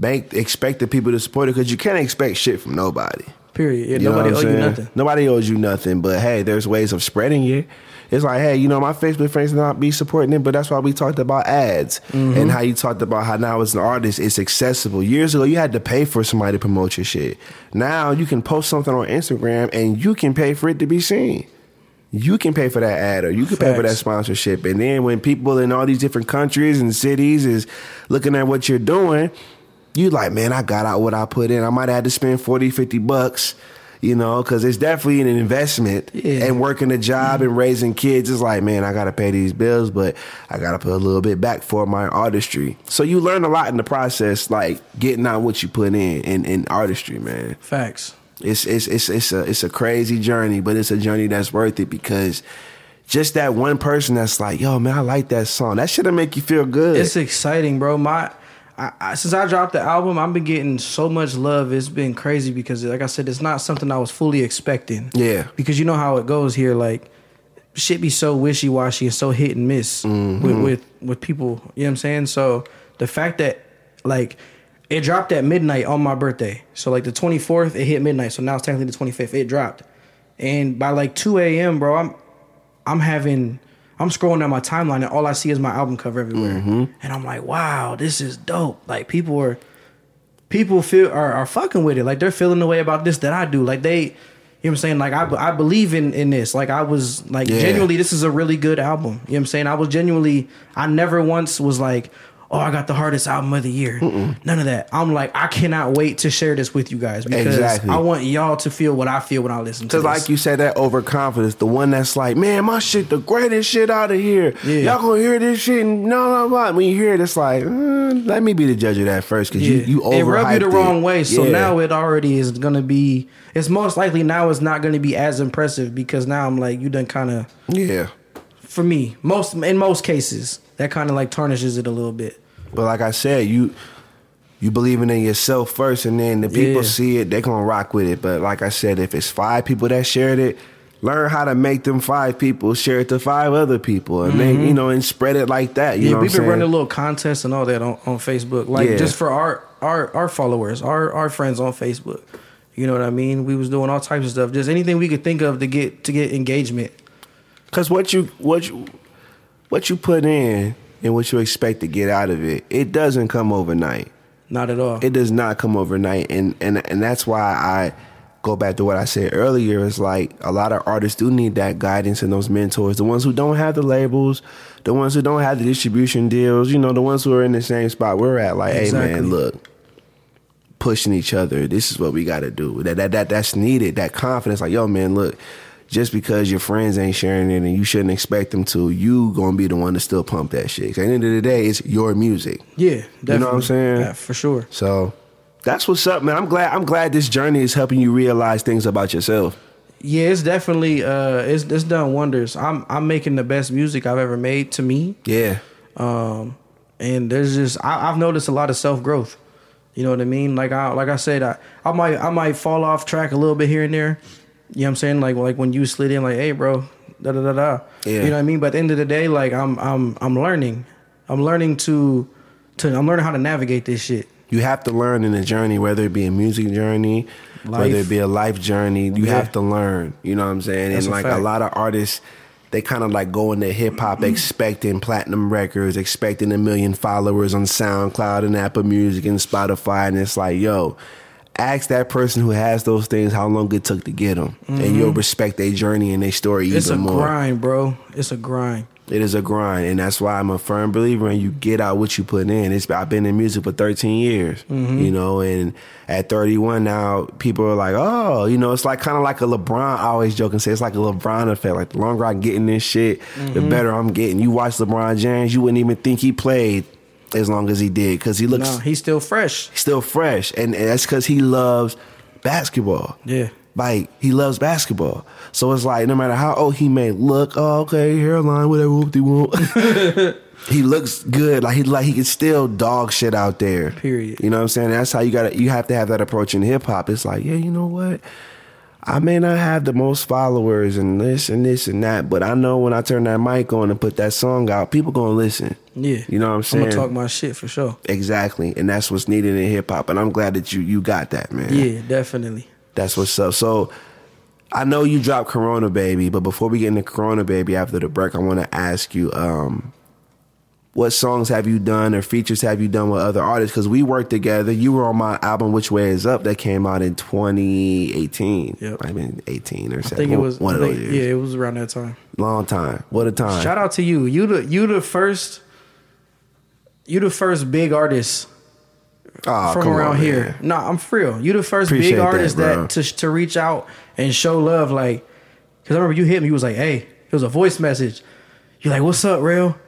bank, expect the people to support it, because you can't expect shit from nobody. Period. Yeah, You nobody what owe you nothing. Nobody owes you nothing. But hey, there's ways of spreading it. It's like, hey, you know, my Facebook friends not be supporting it, but that's why we talked about ads Mm-hmm. and how you talked about how now as an artist it's accessible. Years ago, you had to pay for somebody to promote your shit. Now you can post something on Instagram and you can pay for it to be seen. You can pay for that ad or you can pay for that sponsorship. And then when people in all these different countries and cities is looking at what you're doing, you like, man, I got out what I put in. I might have had to spend 40, 50 bucks, you know, because it's definitely an investment. Yeah. And working a job and raising kids is like, man, I got to pay these bills, but I got to put a little bit back for my artistry. So you learn a lot in the process, like getting out what you put in in, in artistry, man. Facts. It's it's it's it's a it's a crazy journey, but it's a journey that's worth it because just that one person that's like, yo, man, I like that song. That should make you feel good. It's exciting, bro. My I, I, since I dropped the album, I've been getting so much love. It's been crazy because, like I said, it's not something I was fully expecting. Yeah. Because you know how it goes here, like shit be so wishy washy and so hit and miss with, mm-hmm. with with people. You know what I'm saying? So the fact that like it dropped at midnight on my birthday. So like the 24th, it hit midnight. So now it's technically the 25th. It dropped, and by like 2 a.m., bro, I'm I'm having I'm scrolling down my timeline and all I see is my album cover everywhere, mm-hmm. and I'm like, wow, this is dope. Like people are people feel are, are fucking with it. Like they're feeling the way about this that I do. Like they, you know what I'm saying? Like I, I believe in in this. Like I was like Yeah. genuinely, this is a really good album. You know what I'm saying? I was genuinely, I never once was like, oh, I got the hardest album of the year. None of that. I'm like, I cannot wait to share this with you guys because Exactly. I want y'all to feel what I feel when I listen to Cause this. like you said, that overconfidence, the one that's like, man, my shit, the greatest shit out of here. Yeah. Y'all gonna hear this shit and no, no, no. When you hear it, it's like, uh, let me be the judge of that first, cause you you it rubbed you the overhyped wrong way. So Yeah. now it already is gonna be. It's most likely now it's not gonna be as impressive because now I'm like you done kind of yeah. for me most in most cases that kind of like tarnishes it a little bit. But like I said, you you believing in yourself first, and then the people Yeah. see it, they gonna rock with it. But like I said, if it's five people that shared it, learn how to make them five people share it to five other people, and then you know, and spread it like that. You Mm-hmm. yeah, know we've been running little contests and all that on, on Facebook, like Yeah. just for our our our followers, our our friends on Facebook. You know what I mean? We was doing all types of stuff, just anything we could think of to get to get engagement. Cause what you what you what you put in and what you expect to get out of it, it doesn't come overnight. Not at all. It does not come overnight, and and and that's why I go back to what I said earlier. It's like a lot of artists do need that guidance and those mentors. The ones who don't have the labels, the ones who don't have the distribution deals. You know, the ones who are in the same spot we're at. Like, hey man, look, pushing each other. This is what we got to do. That that that that's needed. That confidence. Like, yo, man, look. Just because your friends ain't sharing it and you shouldn't expect them to, you gonna be the one to still pump that shit. At the end of the day, it's your music. yeah, definitely. You know what I'm saying? Yeah, for sure. So that's what's up, man. I'm glad. I'm glad this journey is helping you realize things about yourself. Yeah, it's definitely uh it's it's done wonders. I'm I'm making the best music I've ever made to me. Yeah, Um and there's just I, I've noticed a lot of self growth. You know what I mean? Like I like I said, I, I might I might fall off track a little bit here and there. You know what I'm saying? Like like when you slid in like, hey bro, da da da da. Yeah. You know what I mean? But at the end of the day, like I'm I'm I'm learning. I'm learning to to I'm learning how to navigate this shit. you have to learn in the journey, whether it be a music journey, whether it be a life journey. You Yeah. have to learn. You know what I'm saying? That's and a like a lot of artists, they kind of like go into hip hop mm-hmm. expecting platinum records, expecting a million followers on SoundCloud and Apple Music and Spotify, and it's like, yo. Ask that person who has those things how long it took to get them, and you'll respect their journey and their story Mm-hmm. It's a grind, bro. It's a grind. It is a grind, and that's why I'm a firm believer in you get out what you put in. It's I've been in music for 13 years, Mm-hmm. you know, and at 31 now, people are like, oh, you know, it's like kind of like a LeBron. I always joke and say it's like a LeBron effect. Like the longer I get in this shit, the Mm-hmm. better I'm getting. You watch LeBron James, you wouldn't even think he played as long as he did because he looks No, he's still fresh. still fresh, and, and that's because he loves basketball. Yeah. Like he loves basketball, so it's like no matter how old he may look, oh okay, hairline, whatever, whoop de whoop. [laughs] he looks good. Like he like he can still dog shit out there. Period. You know what I'm saying? That's how you got to You have to have that approach in hip hop. It's like, yeah, you know what? I may not have the most followers and this and this and that, but I know when I turn that mic on and put that song out, people gonna listen. Yeah. You know what I'm saying. I'm gonna talk my shit for sure. Exactly, and that's what's needed in hip hop. And I'm glad that you you got that, man. Yeah, definitely. That's what's up. So I know you dropped Corona Baby, but before we get into Corona Baby after the break, I want to ask you, um, what songs have you done or features have you done with other artists? Because we worked together. You were on my album "Which Way Is Up" that came out in 2018. Yep. I mean 18 or something. I think it was one of those years. Yeah, it was around that time. Long time. What a time. Shout out to you. You the you the first you the first big artist Aw, from on, around man. here. Nah, I'm for real. You the first Appreciate big artist bro. that, to to reach out and show love. Like, cause I remember you hit me. You was like, "Hey," it was a voice message. You're like, "What's up, Rel?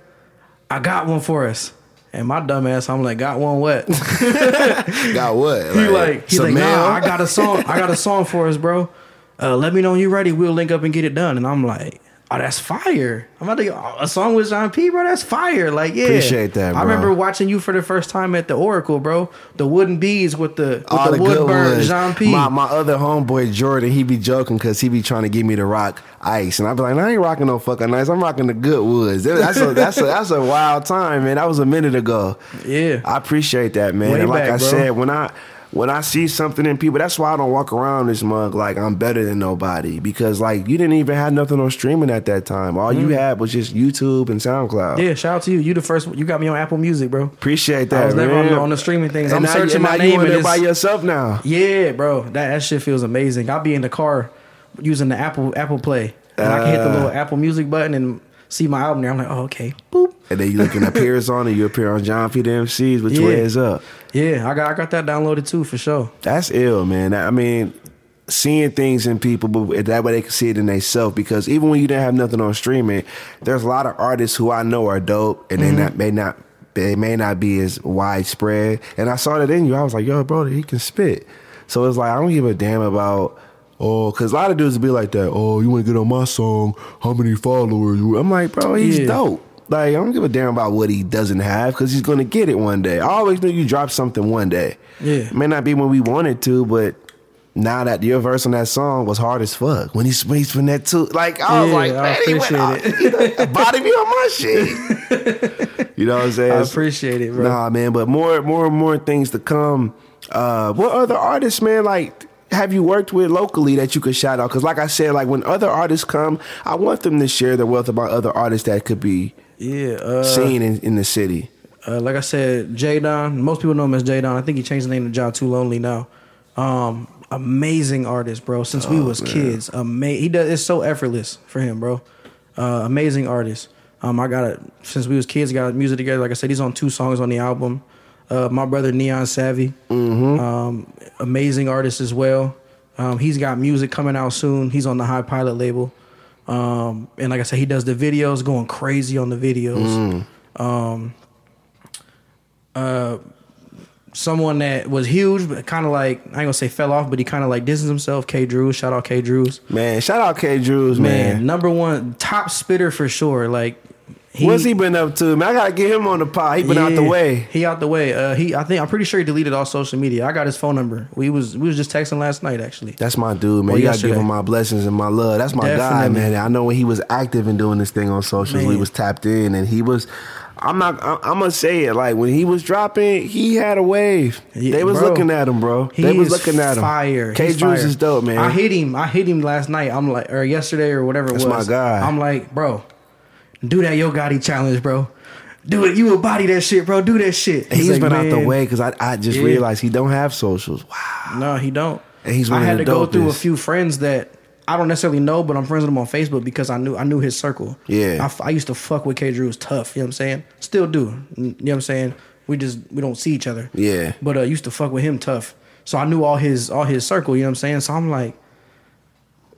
I got one for us." And my dumb ass, I'm like, "Got one what?" [laughs] Got what? [laughs] he like, he's like, mail? "Nah, I got a song. I got a song for us, bro. Uh, let me know when you're ready. We'll link up and get it done." And I'm like, Oh, that's fire! I'm about to get a song with Jean P, bro. That's fire! Like, yeah, Appreciate that, I remember watching you for the first time at the Oracle, bro. The wooden beads with the with All the, the, good woodburn. Jean P. My, my other homeboy Jordan, he be joking because he be trying to get me to rock ice, and I be like, I ain't rocking no fucking ice. I'm rocking the good woods. That's a that's a that's a wild time, man. That was a minute ago. Yeah. I appreciate that, man. Way and like back, I bro. said, when I when I see something in people, that's why I don't walk around this mug like I'm better than nobody because like you didn't even have nothing on streaming at that time. All you had was just YouTube and SoundCloud. Mm. yeah, shout out to you. You the first. You got me on Apple Music, bro. Appreciate that. I was never on the, on the, streaming things. And I'm now, searching and my now name on and by yourself now. Yeah, bro, that, that shit feels amazing. I'll be in the car using the Apple Apple Play, and I can hit the Uh. little Apple Music button and see my album there. I'm like, oh, okay, boop. And then you looking at appears on it, you appear on Jean P. the MCs with your Yeah. heads up. Yeah, I got I got that downloaded too for sure. That's ill, man. I mean, seeing things in people, but that way they can see it in themselves. Because even when you didn't have nothing on streaming, there's a lot of artists who I know are dope, and they mm-hmm. not may not they may not be as widespread. And I saw that in you. I was like, yo, bro, he can spit. So it's like I don't give a damn about. Oh, cause a lot of dudes be like that. Oh, you want to get on my song? How many followers? I'm like, bro, he's Yeah. dope. Like, I don't give a damn about what he doesn't have because he's gonna get it one day. I always knew you drop something one day. Yeah. It may not be when we wanted to, but now that your verse on that song was hard as fuck. When he speaks from that too, like I was Yeah, like, I man, he went appreciate out, [laughs] body me on my shit. [laughs] you know what I'm saying? I appreciate it, bro. Nah, man, but more, more and more things to come. Uh, what other artists, man? Like, have you worked with locally that you could shout out? Because, like I said, like when other artists come, I want them to share their wealth about other artists that could be Yeah, uh, seen in, in the city. uh, like I said, J Don. Most people know him as J Don. I think he changed the name to John Too Lonely now. Um, amazing artist, bro. Since we was kids, ama- He does. It's so effortless for him, bro. Uh, amazing artist. Um, I got it since we was kids. Got music together. Like I said, he's on two songs on the album. Uh, my brother Neon Savvy, um, amazing artist as well. Um, he's got music coming out soon. He's on the High Pilot label. Um, and like I said, he does the videos, going crazy on the videos. Um, uh, someone that was huge, but kind of like I ain't gonna say fell off, but he kind of like distanced himself. K. Drews, shout out K. Drews, Man, shout out K. Drews, man, man. number one top spitter for sure. Like, he, What's he been up to? Man, I gotta get him on the pod. He been out the way. He out the way. Uh, he, I think I'm pretty sure he deleted all social media. I got his phone number. We was we was just texting last night actually. That's my dude, man. Or you gotta yesterday. give him my blessings and my love. That's my guy, man. I know when he was active in doing this thing on socials, we was tapped in, and he was. I'm not. I- I'm gonna say it. Like when he was dropping, he had a wave. Yeah, they was bro. looking at him, bro. He they was looking at him. Fire. K. Drews is dope, man. I hit him. I hit him last night. I'm like, or yesterday or whatever it That's was. my guy. I'm like, bro, do that Yo Gotti challenge, bro. Do it. You will body that shit, bro. Do that shit. He's like, been out the way because I, I just Yeah. realized he don't have socials. Wow. No, he don't. And he's one I of had the to go through a few friends that I don't necessarily know, but I'm friends with him on Facebook because I knew I knew his circle. Yeah. I used to fuck with K. Drews tough. You know what I'm saying? Still do. You know what I'm saying? We just we don't see each other. Yeah. But uh, used to fuck with him tough. So I knew all his all his circle. You know what I'm saying? So I'm like,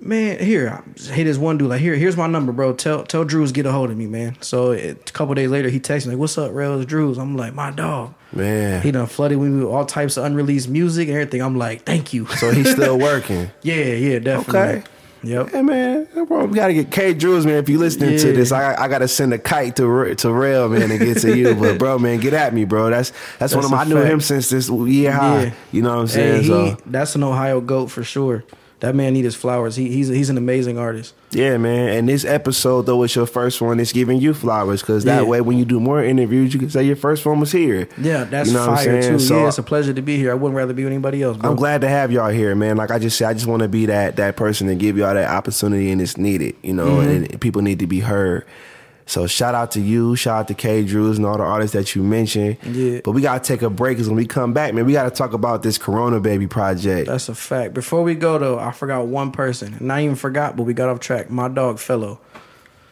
man, here, I hit his one dude like, here, here's my number, bro. Tell tell Drews get a hold of me, man. So it, a couple days later, he texts me like, what's up, Rails Drews? I'm like, my dog. Man. He done flooded me with all types of unreleased music and everything. I'm like, thank you. so he's still [laughs] working. Yeah, yeah, definitely. Okay. Yep. Hey man, bro, we gotta get K. Drews, man. If you listening to this, I I gotta send a kite to to Rel, man, and get to you. [laughs] But bro, man, get at me, bro. That's that's, one of That's my. I knew fact. him since this year high. Yeah. You know what I'm Hey, saying? he, so that's an Ohio goat for sure. That man need his flowers. He, he's he's an amazing artist. yeah, man. And this episode though was your first one. It's giving you flowers because that Yeah. way, when you do more interviews, you can say your first one was here. Yeah, that's You know fire too. So- yeah, it's a pleasure to be here. I wouldn't rather be with anybody else, bro. I'm glad to have y'all here, man. Like I just said, I just want to be that that person and give y'all that opportunity, and it's needed, you know. Mm-hmm. And people need to be heard. So shout out to you, shout out to K. Drews and all the artists that you mentioned. Yeah. But we gotta take a break because when we come back, man, we gotta talk about this Corona Baby project. That's a fact. Before we go though, I forgot one person. And I even forgot, but we got off track. My dog Fellow.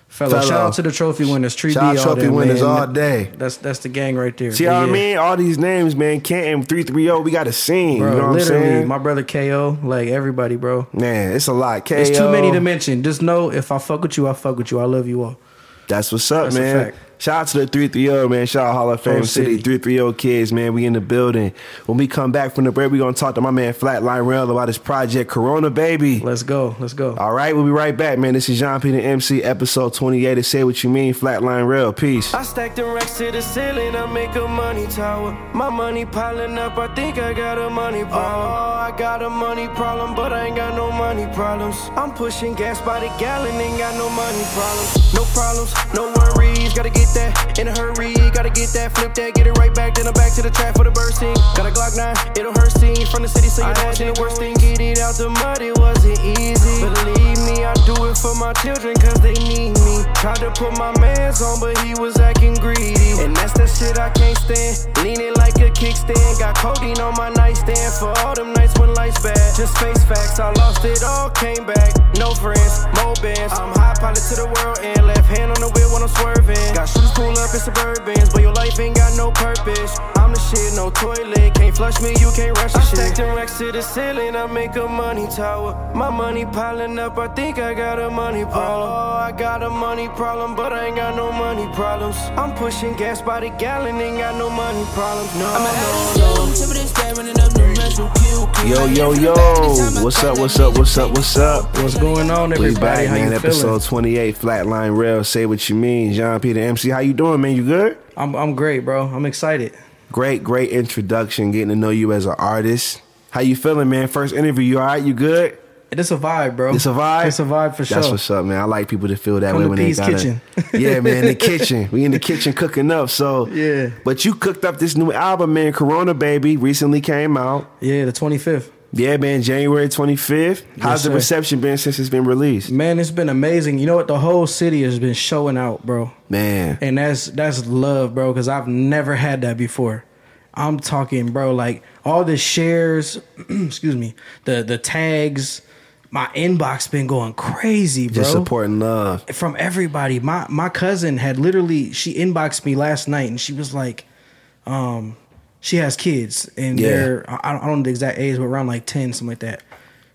Fellow. Fellow. Shout out to the trophy winners. Tree Shout out D all trophy winners man. all day. That's that's the gang right there. See But what I mean? All these names, man. Canton three three zero. We gotta sing. Bro, you know what I'm literally, saying? my brother KO, like everybody, bro. man, it's a lot. K. It's too many to mention. Just know if I fuck with you, I fuck with you. I love you all. That's what's up, That's man. Fact. Shout out to the 330, man. Shout out Hall of Fame Whole City. city. 330 kids, man. We in the building. When we come back from the break, we going to talk to my man Flatline Rel about his project, Corona Baby. Let's go. Let's go. All right, we'll be right back, man. This is Jean P the MC, episode 28 of Say What You Mean, Flatline Rail. Peace. I stack the racks to the ceiling, I make a money tower. My money piling up, I think I got a money problem. Oh, I got a money problem, but I ain't got no money problems. I'm pushing gas by the gallon, ain't got no money problems. No problems, no worries, gotta get that in a hurry. Gotta get that, flip that, get it right back, then I'm back to the trap for the burst scene. Got a Glock 9, it'll hurt scene from the city, so you know the worst thing. Get it out the mud, it wasn't easy. Believe me, I do it for my children, cause they need me. Tried to put my mans on, but he was acting greedy. And that's the shit I can't stand. Leaning like a kickstand. Got codeine on my nightstand for all them nights when life's bad. Just face facts, I lost it all, came back. No friends, no bands. I'm high pilot to the world and left hand on the wheel when I'm swerving. Got shooters pull up in suburbans, but your life ain't got no purpose. I'm the shit, no toilet. Can't flush me, you can't rush the I shit. stacked them racks to the ceiling, I make a money tower. My money piling up, I think I got a money problem. Oh, I got a money problem, but I ain't got no money problems. I'm pushing gas by the gallon, ain't got no money problems. No, no, no. Yo, yo, yo. What's up, what's up, what's up, what's up? What's going on, We everybody? back, How man. you Episode 28, Flatline Rel. Say what you mean. Jean P the MC. How you doing, man? You good? I'm I'm great, bro. I'm excited. Great, great introduction. Getting to know you as an artist. How you feeling, man? First interview. You all right? You good? It's a vibe, bro. It's a vibe. It's a vibe for sure. That's what's up, man. I like people to feel that From way the when Peace they got Kitchen. [laughs] yeah, man. The kitchen. We in the kitchen cooking up. So Yeah. But you cooked up this new album, man. Corona Baby recently came out. Yeah, the 25th. Yeah, man. January 25th. How's the reception been since it's been released? Man, it's been amazing. You know what? The whole city has been showing out, bro. Man. And that's that's love, bro, because I've never had that before. I'm talking, bro, like all the shares, [clears throat] excuse me, the the tags, my inbox been going crazy, bro. Just supporting love. from everybody. My my cousin had literally she inboxed me last night and she was like, um, she has kids and Yeah. they're I, I don't know the exact age, but around like ten, something like that.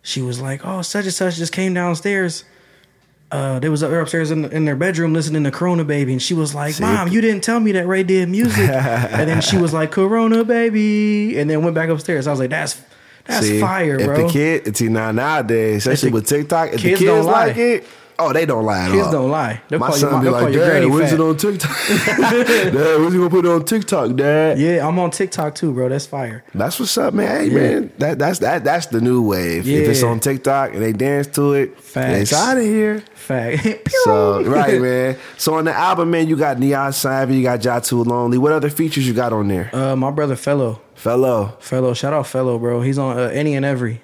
She was like, "Oh, such and such just came downstairs. Uh, they was up upstairs in, in their bedroom listening to Corona Baby, and she was like, See? "Mom, you didn't tell me that Ray did music." [laughs] and then she was like, "Corona Baby," and then went back upstairs. I was like, "That's that's See, fire, if bro." the kid, see now nowadays, especially with TikTok, if kids the don't kids lie. like it, oh, they don't lie at Kids all. don't lie. They'll My call son be like, Dad, when's fat. it on TikTok? [laughs] Dad, when's it gonna put it on TikTok, Dad? Yeah, I'm on TikTok too, bro. That's fire. That's what's up, man. Hey, Yeah. man, that that's that that's the new wave. If it's on TikTok and they dance to it, Facts. it's out of here. Fact. [laughs] So right, man. So on the album, man, you got Neon Savvy, you got Ja Too Lonely. What other features you got on there, uh, my brother Fellow, fellow? Fellow, shout out Fellow, bro. He's on uh, any and every,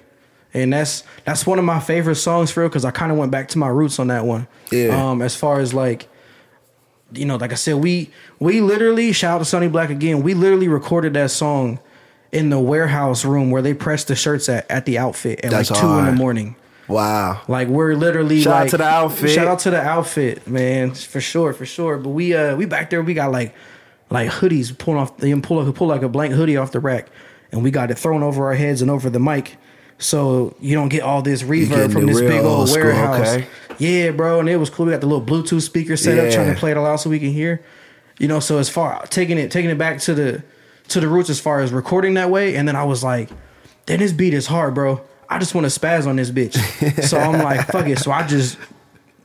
and that's that's one of my favorite songs for real because I kind of went back to my roots on that one. Yeah. Um, as far as like, you know, like I said, we we literally shout out to Sonny Black again. We literally recorded that song in the warehouse room where they pressed the shirts at at the outfit at That's like two in the morning. Wow. Like we're literally Shout out to the outfit. Shout out to the outfit, man, for sure, for sure. But we uh we back there, we got like like hoodies pulling off. They pull pull like a blank hoodie off the rack, and we got it thrown over our heads and over the mic, so you don't get all this reverb from this big old old school, warehouse. okay. Yeah, bro, and it was cool. We got the little Bluetooth speaker set up, trying to play it loud so we can hear. You know, so as far taking it taking it back to the to the roots as far as recording that way, and then I was like, then this beat is hard, bro. I just want to spaz on this bitch. so I'm like, [laughs] fuck it. So I just,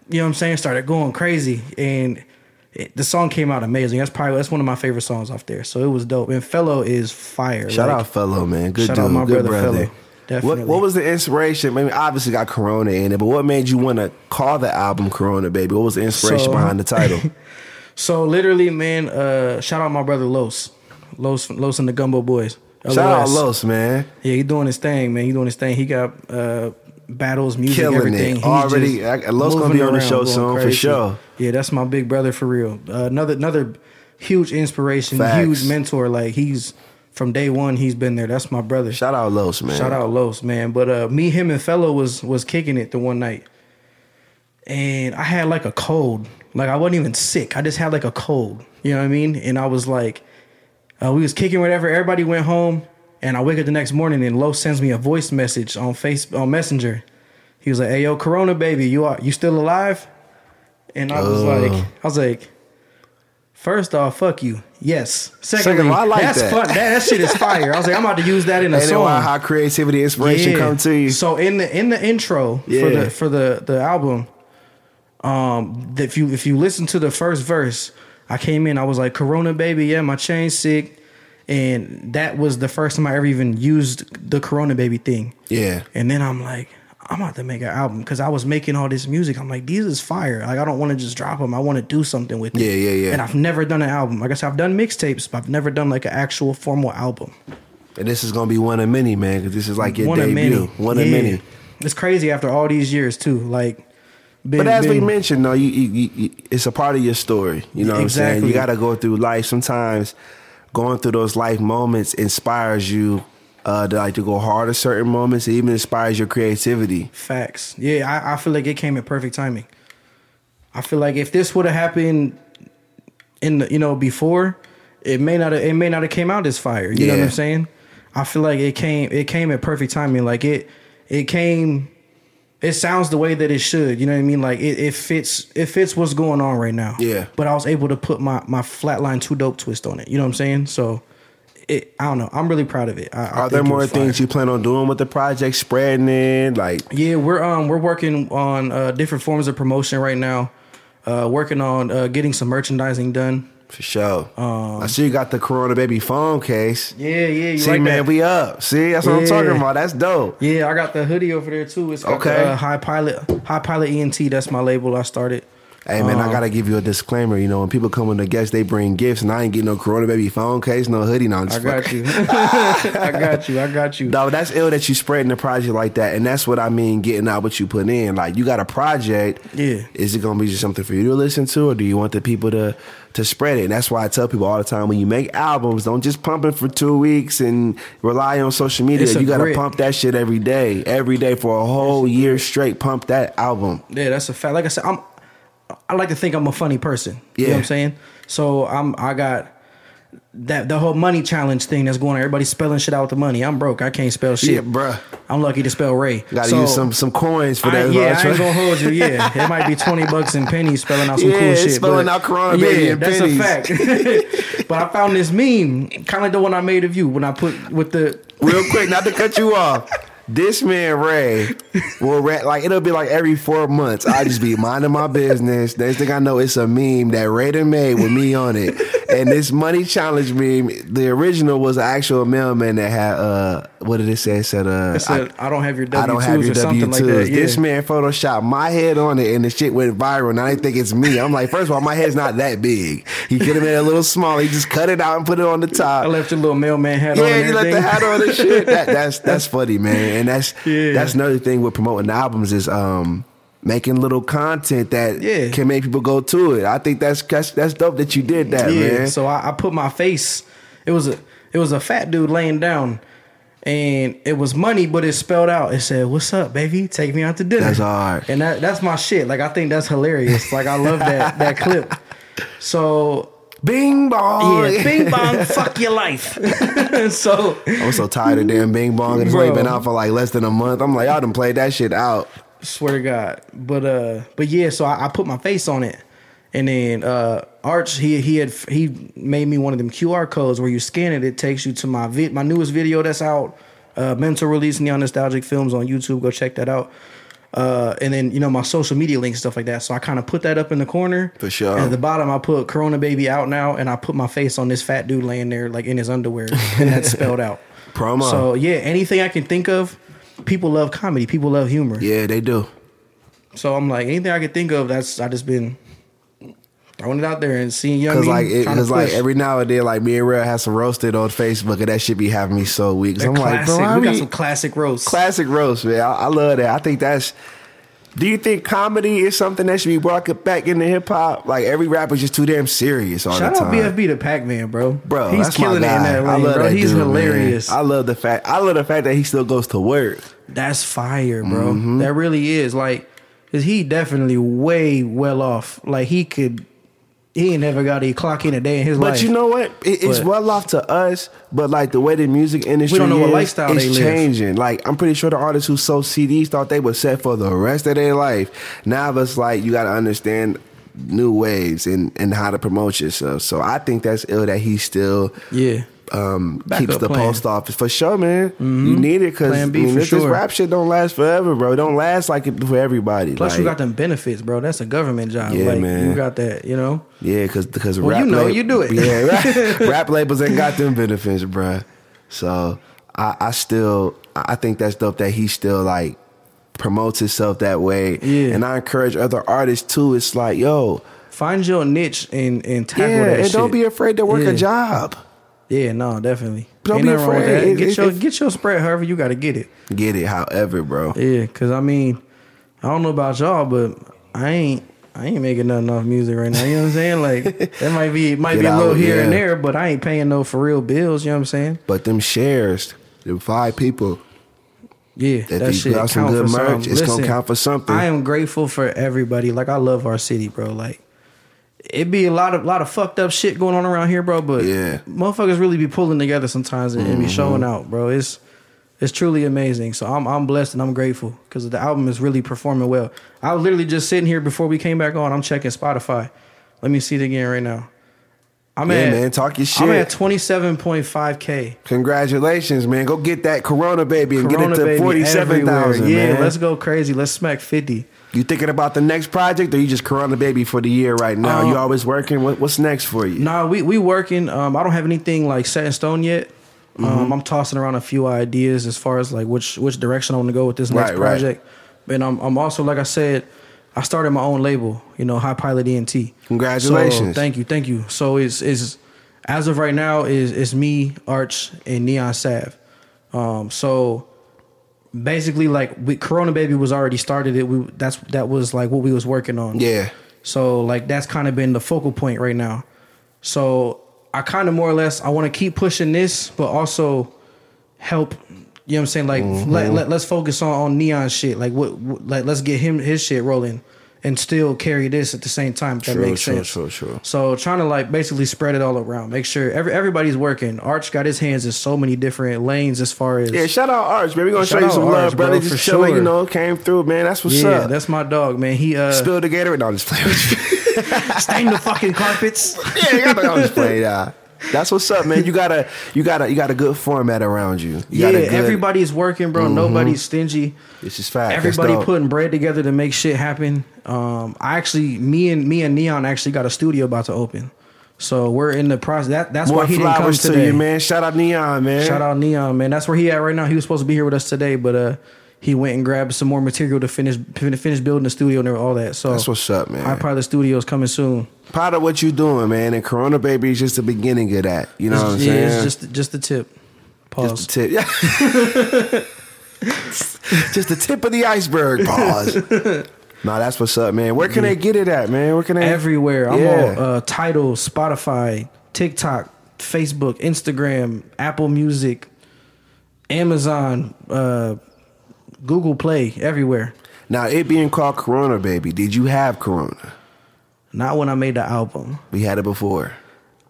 you know what I'm saying, started going crazy. And it, the song came out amazing. That's probably, that's one of my favorite songs off there. So it was dope. And Fellow is fire. Shout Like, out, fellow man. Good Shout dude. out my Good brother, brother. Fellow. Definitely. What What was the inspiration? Maybe obviously got Corona in it, but what made you want to call the album Corona, baby? What was the inspiration So- behind the title? [laughs] So literally, man, uh, shout out my brother Los. Los, Los and the Gumbo Boys. Shout out LOS. Los, man. Yeah, he doing his thing, man. He doing his thing. He got uh, battles, music, Killing everything. it. He's Already- I- Los gonna be on the show soon, for sure. Yeah, that's my big brother for real. Uh, another another huge inspiration, Facts. huge mentor. Like he's from day one, he's been there. That's my brother. Shout out Los, man. Shout out Los, man. But uh, me, him, and Fellow was was kicking it the one night, and I had like a cold. Like I wasn't even sick. I just had like a cold. You know what I mean? And I was like, uh, we was kicking whatever. Everybody went home, and I wake up the next morning, and Los sends me a voice message on face on Messenger. He was like, "Hey, yo, Corona baby, you are you still alive?" And I was Oh. like, I was like, First off, fuck you. Yes. Second Secondly, of I like that's that. fun. That, that shit is fire. I was like, I'm about to use that in a And song. why- how creativity, inspiration Yeah. come to you. So in the in the intro for the for the the album, um, if you if you listen to the first verse, I came in, I was like, Corona baby, yeah, my chain's sick, and that was the first time I ever even used the Corona baby thing. Yeah. And then I'm like, I'm about to make an album because I was making all this music. I'm like, these is fire. Like I don't want to just drop them. I want to do something with it. Yeah, yeah, yeah. And I've never done an album. Like I said, I've done mixtapes, but I've never done like an actual formal album. And this is gonna be one of many, man, because this is like your one of debut. many. One of many. It's crazy after all these years too. Like, been, But as we mentioned, though, you, you, you, it's a part of your story. You know what I'm saying? Exactly. You got to go through life. Sometimes going through those life moments inspires you uh, to like to go hard at certain moments. It even inspires your creativity. facts. Yeah, I, I feel like it came at perfect timing. I feel like if this would have happened in the you know before, it may not have, it may not have came out as fire. You know what I'm saying? I feel like it came it came at perfect timing. Like it it came. It sounds the way that it should. You know what I mean? Like it, it fits. It fits what's going on right now. Yeah. But I was able to put my my flatline two dope twist on it. You know what I'm saying? So. It, I don't know. I'm really proud of it. I, I Are there more things you plan on doing with the project? Spreading it, like Yeah, we're um we're working on uh, different forms of promotion right now. Uh, working on uh, getting some merchandising done. for sure. I see you got the Corona Baby phone case. Yeah, yeah. You See, like man, that? we up. See, that's what I'm talking about. That's dope. yeah, I got the hoodie over there too. It's Okay. the, uh, High Pilot High Pilot ENT. That's my label. I started. Hey man, Um, I gotta give you a disclaimer. You know, when people come with the guests, they bring gifts, and I ain't getting no Corona Baby phone case, no hoodie, no. [laughs] I got you. I got you. I got you. No, that's ill that you spreading the project like that, and that's what I mean getting out what you put in. Like you got a project. Yeah. Is it gonna be just something for you to listen to, or do you want the people to to spread it? And that's why I tell people all the time when you make albums, don't just pump it for two weeks and rely on social media. You gotta grit. pump that shit every day, every day for a whole year straight. Pump that album. Yeah, that's a fact. Like I said, I'm. I like to think I'm a funny person. You know Yeah. what I'm saying? So I'm. I got that the whole money challenge thing that's going on. Everybody's spelling shit out with the money. I'm broke. I can't spell shit. Yeah, bruh. I'm lucky to spell Ray. Gotta So- use some some coins for I, that. yeah, I ain't gonna hold you. Yeah, [laughs] it might be twenty bucks and pennies spelling out some Yeah, cool shit. spelling out Corona, baby, yeah, and that's pennies. a fact. [laughs] but I found this meme, kind of like the one I made of you when I put with the. Real quick, not to cut you off. This man Ray will ra- like it'll be like every four months. I just be minding my business. Next thing I know, it's a meme that Ray done made with me on it. And this money challenge meme, the original was an actual mailman that had uh what did it say? It said uh It said, I, don't have your W I don't have your W like twos. Yeah. This man photoshopped my head on it, and the shit went viral. Now they think it's me. I'm like, first of all, my head's not that big. He could have made it a little small. He just cut it out and put it on the top. I left your little mailman hat on. Yeah, you let the hat on and shit. That, that's [laughs] that's funny, man. And that's Yeah. that's another thing with promoting albums is um making little content that Yeah. can make people go to it. I think that's that's, that's dope that you did that, yeah. man. So I, I put my face. It was a it was a fat dude laying down, and it was money, but it spelled out. It said, "What's up, baby? Take me out to dinner." That's hard. and that that's my shit. Like I think that's hilarious. Like I love that that clip. So Bing bong. yeah, [laughs] bing bong, fuck your life. [laughs] so I'm so tired of damn Bing Bong. It's only been out for like less than a month. I'm like, y'all done played that shit out. swear to God. But uh, but yeah. So I, I put my face on it, and then uh, Arch he he had he made me one of them QR codes where you scan it, it takes you to my vid, my newest video that's out. Uh, mental release neon nostalgic films on YouTube. Go check that out. Uh, and then you know my social media links stuff like that. So I kind of put that up in the corner. For sure. And at the bottom, I put Corona Baby out now, and I put my face on this fat dude laying there like in his underwear, [laughs] and that's spelled out. Promo. So yeah, anything I can think of. People love comedy. People love humor. yeah, they do. So I'm like, anything I could think of, that's I just been throwing it out there and seeing young Cause me like, it, cause like every now and then, like me and Rel has some roasted on Facebook, and that should be having me so weak. I'm like, bro, I we got some classic roasts. classic roast, man. I, I love that. I think that's. Do you think comedy is something that should be brought back into hip hop? Like every rapper's just too damn serious all Shout the out. BFB to Pac Man, bro. Bro, he's killing it in that lane, I love bro. that he's dude, man. hilarious. I love the fact. I love the fact that he still goes to work. That's fire, bro. Mm-hmm. That really is like, cause he definitely way well off. Like he could, he ain't never got a clock in a day in his But life. But you know what? It, it's But- well off to us. But like the way the music industry we don't know what is, lifestyle it's they live. changing. Like I'm pretty sure the artists who sold CDs thought they were set for the rest of their life. Now it's like you got to understand new waves and and how to promote yourself. So I think that's ill that he still Yeah. Um, keeps the plan. post office for sure, man. You need it because I mean, this, this rap shit don't last forever, bro. It don't last like it for everybody. Plus, like, you got them benefits, bro. That's a government job. Yeah, like, man. You got that, you know? Yeah, because because Well, rap you know, lab- you do it. Yeah, [laughs] rap, rap labels ain't got them benefits, bro. So I, I still I think that's dope that he still like promotes himself that way. Yeah. and I encourage other artists too. It's like yo, Find your niche and, and tackle yeah, that and shit. don't be afraid to work Yeah. a job. Yeah, no, definitely. Don't Ain't be nothing wrong with afraid. that. It- Get it- your it- get your spread however you got to get it. Get it, however, bro. Yeah, cause I mean, I don't know about y'all, but I ain't I ain't making nothing off music right now. You know what I'm saying? Like [laughs] that might be might Get be a little out, here and there, but I ain't paying no for real bills. You know what I'm saying? But them shares, them five people, Yeah, If that you shit out some good merch, something. it's gonna count for something. I am grateful for everybody. Like I love our city, bro. Like it be a lot of lot of fucked up shit going on around here, bro. But Yeah. motherfuckers really be pulling together sometimes and, Mm-hmm. and be showing out, bro. It's it's truly amazing. So I'm I'm blessed and I'm grateful because the album is really performing well. I was literally just sitting here before we came back on. I'm checking Spotify. Let me see it again right now. I'm Yeah, at man, talk your shit. I'm at 27.5k. Congratulations, man. Go get that Corona baby and Corona get it to baby forty seven everywhere. Yeah, man. let's go crazy. Let's smack 50. You thinking about the next project, or you just Corona baby for the year right now? Um, you always working. What, what's next for you? Nah, we we working. Um, I don't have anything like set in stone yet. Mm-hmm. Um, I'm tossing around a few ideas as far as like which which direction I want to go with this next Right, right. project. And I'm I'm also like I said, I started my own label. You know, High Pilot ENT. Congratulations. So, thank you, thank you. So it's is as of right now is is me, Arch, and Neon Sav. Um, so basically, like we, Corona Baby was already started. It we that's that was like what we was working on. Yeah. So like that's kind of been the focal point right now. So I kind of more or less I want to keep pushing this, but also help. You know what I'm saying? Like Mm-hmm. let, let let's focus on on neon shit. Like what, what like let's get him his shit rolling and still carry this at the same time. If that True, makes true, sense. true, true. So trying to like basically spread it all around. Make sure every everybody's working. Arch got his hands in so many different lanes as far as Yeah, shout out Arch, man. We gonna show you some Arch, love, bro, brother. for Just chilling, sure. you know, came through, man. That's what's yeah, up. that's my dog, man. He uh Spill the Gatorade. No, I'm just playing [laughs] with the fucking carpets. yeah, you gotta, I'm just playing. [laughs] Yeah. That's what's up, man. You got a you got a you got a good format around you. you yeah, good, everybody's working, bro. Nobody's stingy. It's just fact. Everybody putting bread together to make shit happen. Um, I actually, me and me and Neon actually got a studio about to open, so we're in the process. That that's more why he didn't come flowers to today. you, man. Shout out Neon, man. Shout out Neon, man. That's where he at right now. He was supposed to be here with us today, but uh, he went and grabbed some more material to finish finish building the studio and all that. So That's what's up, man. High Pilot Studios coming soon. Proud of what you doing, man. And Corona Baby is just the beginning of that. You know what I'm yeah, saying? it's just just the tip. Pause. Just the tip. Yeah. [laughs] just the tip of the iceberg. Pause. no, that's what's up, man. Where can they get it at, man? Where can they? everywhere. I'm Yeah. on uh, Tidal, Spotify, TikTok, Facebook, Instagram, Apple Music, Amazon, uh, Google Play, everywhere. Now, it being called Corona Baby, did you have Corona? Not when I made the album. We had it before.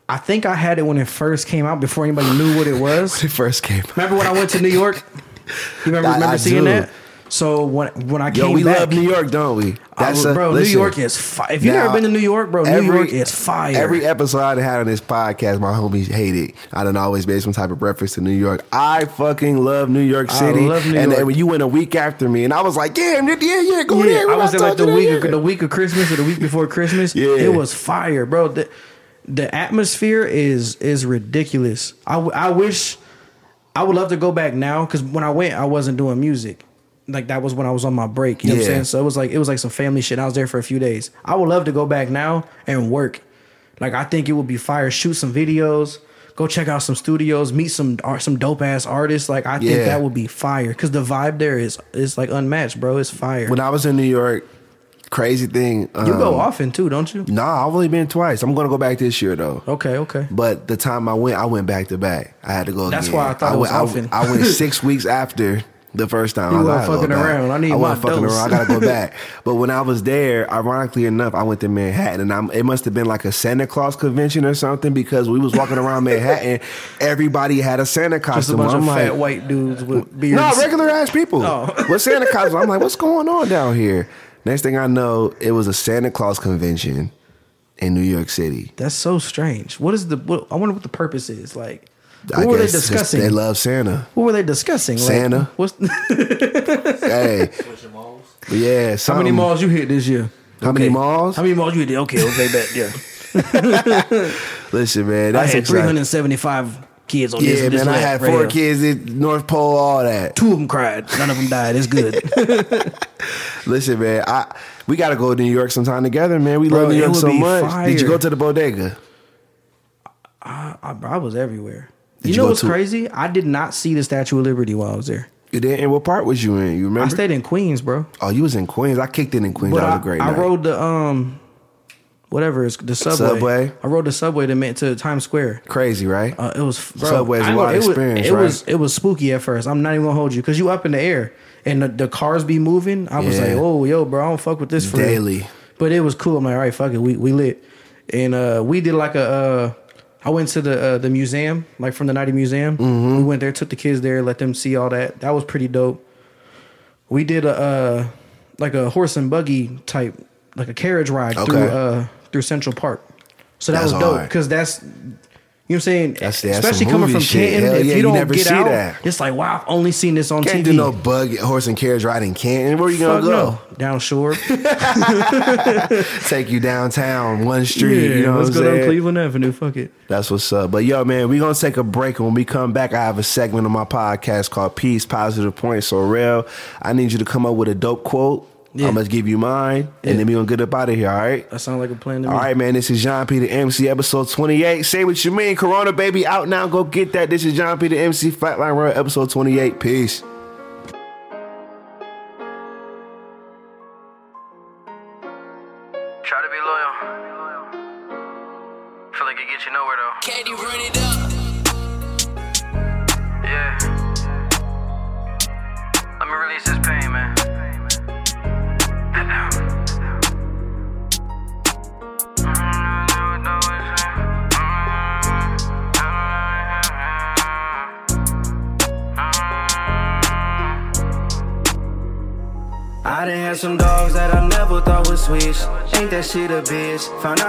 I think I had it when it first came out before anybody knew what it was. [laughs] When it first came out. Remember when I went to New York? You remember, I- remember I seeing do. that? So when when I came Yo, we back, love New York, don't we? I was- a- bro, listen, New York is fire. If you've now, never been to New York, bro, New every- York is fire. Every episode I had on this podcast, my homies hate it. I done always made some type of reference to New York. I fucking love New York I City. love New and York. then when you went a week after me, and I was like, yeah, yeah, yeah, go Yeah, there. I was there like the week of of, the week of Christmas or the week before Christmas. Yeah. it was fire, bro. The, the atmosphere is is ridiculous. I I wish I would love to go back now because when I went, I wasn't doing music. Like that was when I was on my break. You know what I'm saying? So it was like it was like some family shit. I was there for a few days. I would love to go back now and work. Like I think it would be fire. Shoot some videos. Go check out some studios. Meet some some dope ass artists. Like I think Yeah. that would be fire because the vibe there is is like unmatched, bro. It's fire. When I was in New York, crazy thing. You go um, often too, don't you? Nah, I've only been twice. I'm gonna go back this year though. Okay, okay. But the time I went, I went back to back. I had to go. That's again. why I thought it was went, often. I, went [laughs] six weeks after the first time. You I was weren't like, I gotta fucking around. I need I wasn't fucking dose. around. I gotta go back. [laughs] but when I was there, ironically enough, I went to Manhattan, and I'm, it must have been like a Santa Claus convention or something because we was walking around Manhattan. [laughs] Everybody had a Santa Just a costume. bunch I'm of like, fat white dudes with [laughs] beards. no, regular ass people. Oh. With Santa Claus. I'm like, what's going on down here? Next thing I know, it was a Santa Claus convention. in New York City. That's so strange. What is the? What, I wonder what the purpose is. Like, what I were they discussing? They love Santa. what were they discussing? Like, Santa. What's [laughs] hey, yeah. how many malls you hit this year? How many malls? How many malls you hit? Okay, okay, bet yeah. [laughs] Listen, man, I had three hundred seventy-five kids on this. Yeah, this man, I had right four here. kids at North Pole, all that. Two of them cried. None of them died. It's good. [laughs] Listen, man, I we gotta go to New York sometime together, man. We Bro, love New York so much. Did you go to the bodega? I, I was everywhere. Did you you know what's to- crazy? I did not see the Statue of Liberty while I was there. You did. And what part was you in? You remember? I stayed in Queens, bro. oh, you was in Queens. I kicked it in Queens. But that was I, a great I night. rode the um, whatever it's the subway. Subway? I rode the subway to to Times Square. Crazy, right? Uh, it was bro, Subway's a I wild it was- It right? was it was spooky at first. I'm not even gonna hold you because you up in the air and the, the cars be moving. I was Yeah. like, oh yo, bro, I don't fuck with this for real. Daily. But it was cool. I'm like, all right, fuck it, we we lit, and uh, we did like a. Uh, I went to the uh, the museum, like from the Nighty Museum. Mm-hmm. We went there, took the kids there, let them see all that. That was pretty dope. We did a uh, like a horse and buggy type, like a carriage ride through uh, through Central Park. So that That's was dope because that's you know what I'm saying. That's- that's Especially coming from shit. Canton, Hell if yeah, you you don't never get see out, that. it's like wow, I've only seen this on TV Can't do no bug horse and carriage ride in Canton. Where you gonna Fuck go? no. Down shore. [laughs] [laughs] Take you downtown, one street. you know let's go down? Cleveland Avenue. Fuck it. That's what's up. But yo, man, we gonna take a break. And when we come back, I have a segment on my podcast called Peace, Positive Points. So real, I need you to come up with a dope quote. Yeah. I'm gonna give you mine, Yeah. and then we gonna get up out of here. All right. That sounds like a plan to me. All right, man. This is Jean P the MC, episode 28. Say what you mean. Corona, baby, out now. Go get that. This is Jean P the MC, Flatline Rel, episode 28. Peace.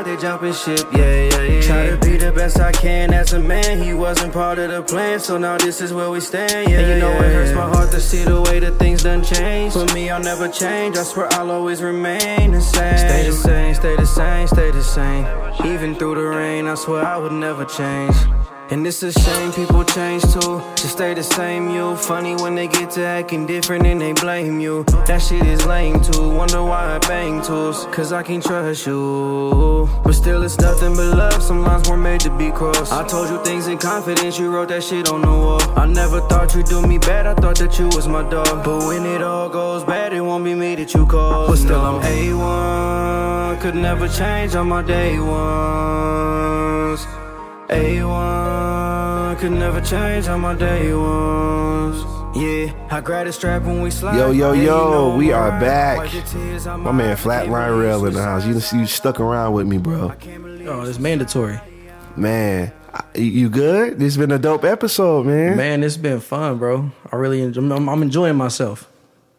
They jumping ship, yeah, yeah, yeah. Try to be the best I can as a man. He wasn't part of the plan, so now this is where we stand, yeah. And you know it hurts my heart to see the way that things done changed. For me, I'll never change. I swear I'll always remain the same. Stay the same, stay the same, stay the same. Even through the rain, I swear I would never change. And it's a shame people change too. Just stay the same, you. Funny when they get to acting different and they blame you. That shit is lame too. Wonder why I bang tools. Cause I can't trust you. But still, it's nothing but love. Some lines were made to be crossed. I told you things in confidence, you wrote that shit on the wall. I never thought you'd do me bad, I thought that you was my dog. But when it all goes bad, it won't be me that you call. But still, I'm A1. Could never change on my day ones. A1 could never change on my day ones. Yeah, I grabbed a strap when we slide. Yo, yo, yo, we are back. Wipe the tears out My man Flatline can't Rel in the house. You, you stuck around with me, bro. Oh, it's mandatory. Man, you good? This has been a dope episode, man. Man, Man, it's been fun, bro. I really, enjoy, I'm, I'm enjoying myself.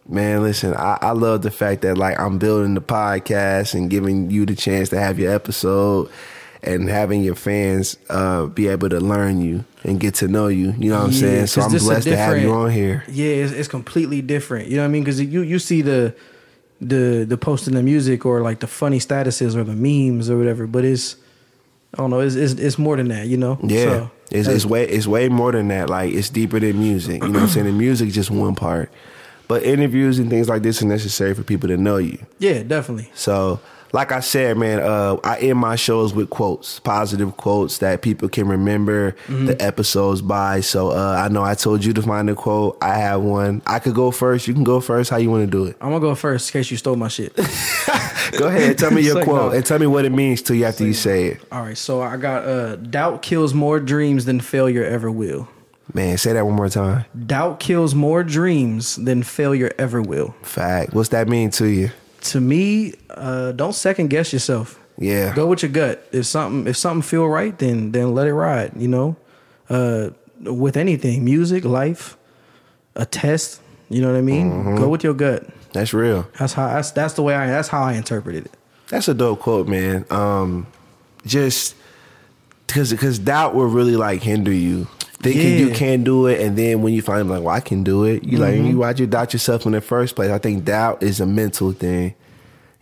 Man, listen, I, I love the fact that like I'm building the podcast and giving you the chance to have your episode and having your fans uh, be able to learn you and get to know you. You know what I'm Yeah, saying? So I'm blessed to have you on here. Yeah, it's, it's completely different. You know what I mean? Because you you see the the the posting the music or like the funny statuses or the memes or whatever, but it's I don't know. It's it's, it's more than that. You know? Yeah. So, it's, it's way it's way more than that. Like it's deeper than music. You know what I'm saying? The music is just one part. But interviews and things like this are necessary for people to know you. yeah, definitely. So, like I said, man, uh, I end my shows with quotes, positive quotes that people can remember Mm-hmm. the episodes by. So, uh, I know I told you to find a quote. I have one. I could go first. You can go first. How you want to do it? I'm gonna go first in case you stole my shit. [laughs] Go ahead. Tell me [laughs] your like, quote no. and tell me what it means to you after you say it. All right, so I got uh, doubt kills more dreams than failure ever will. Man, say that one more time. Doubt kills more dreams than failure ever will. Fact. What's that mean to you? To me, uh, don't second guess yourself. Yeah. Go with your gut. If something if something feel right, then then let it ride. You know, uh, with anything, music, life, a test. You know what I mean? Mm-hmm. Go with your gut. That's real. That's how that's that's the way I that's how I interpreted it. That's a dope quote, man. Um, just because because doubt will really like hinder you. Thinking you can't do it, and then when you find like, well, I can do it. You like Mm-hmm. you why'd you doubt yourself in the first place? I think doubt is a mental thing.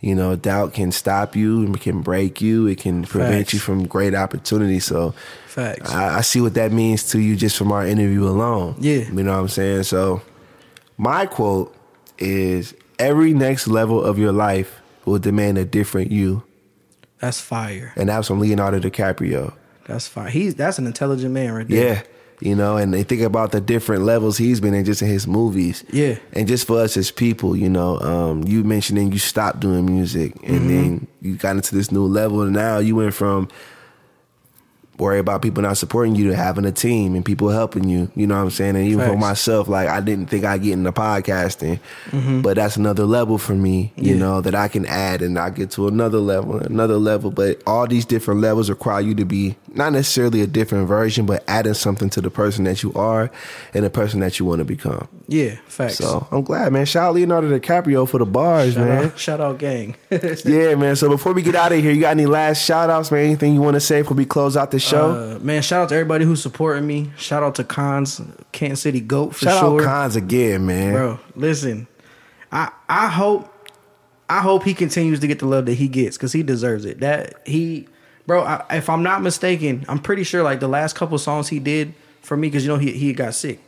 You know, doubt can stop you, and can break you, it can prevent Facts. you from great opportunities. So, Facts. I, I see what that means to you just from our interview alone. Yeah. You know what I'm saying? So my quote is every next level of your life will demand a different you. That's fire. And that's from Leonardo DiCaprio. That's fire. He's that's an intelligent man right there. Yeah. You know, and they think about the different levels he's been in just in his movies. Yeah. And just for us as people, you know, um, you mentioning you stopped doing music and Mm-hmm. then you got into this new level and now you went from worry about people not supporting you to having a team and people helping you. You know what I'm saying? And even for myself, like I didn't think I'd get into podcasting, but that's another level for me, you Mm-hmm. Yeah. know, that I can add and I get to another level, another level. But all these different levels require you to be not necessarily a different version, but adding something to the person that you are and the person that you want to become. Yeah. Facts. So I'm glad, man. Shout out Leonardo DiCaprio for the bars, shout man. out, shout out, gang. [laughs] Yeah, man. So before we get out of here, you got any last shout outs, man? Anything you want to say before we close out the show? Uh, man, shout out to everybody who's supporting me. Shout out to Cons, Kansas City Goat for Shout sure. out Cons again, man. Bro, listen. I I hope I hope he continues to get the love that he gets because he deserves it. That he, bro. I, if I'm not mistaken, I'm pretty sure like the last couple songs he did for me because you know he he got sick.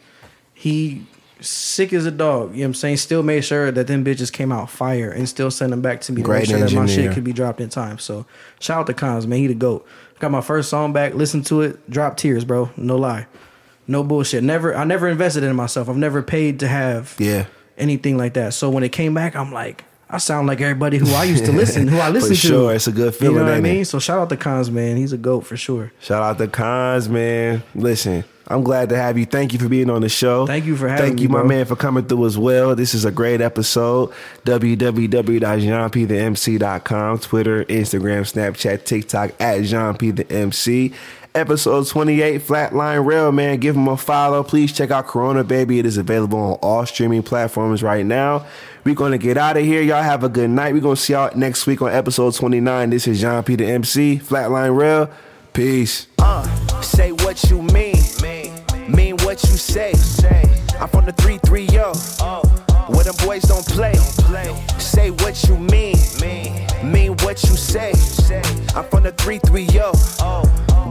He sick as a dog. You know what I'm saying? Still made sure that them bitches came out fire and still sent them back to me to Great make sure that my shit could be dropped in time. So shout out to Cons, man. He the goat. Got my first song back. Listened to it. Dropped tears, bro. No lie. No bullshit. Never. I never invested in myself. I've never paid to have Yeah. anything like that. So when it came back, I'm like, I sound like everybody who I used to listen, who I [laughs] listen For to. sure. It's a good feeling, You know what I ain't it? mean? So shout out to Cons, man. He's a goat for sure. Shout out to Cons, man. Listen, I'm glad to have you. Thank you for being on the show. Thank you for having me. Thank you, me, my bro. man, for coming through as well. This is a great episode. www.jeanpthemc.com, Twitter, Instagram, Snapchat, TikTok at Jean P the MC. Episode 28, Flatline Rel, man. Give him a follow. Please check out Corona Baby. It is available on all streaming platforms right now. We're going to get out of here. Y'all have a good night. We're going to see y'all next week on episode 29. This is Jean P the MC, Flatline Rel. Peace. Uh, say what you mean. What you say. I'm from the 330. Where them boys don't play. Say what you mean. Mean what you say. I'm from the 330.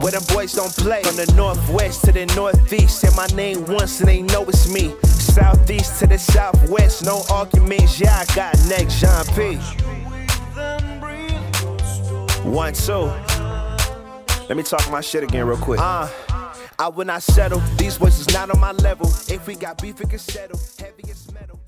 Where them boys don't play. From the northwest to the northeast. Say my name once and they know it's me. Southeast to the southwest. No arguments. Yeah, I got next. Jean P. One, two. Let me talk my shit again real quick. Uh, I will not settle. These is not on my level. If we got beef, we can settle. Heavy as metal.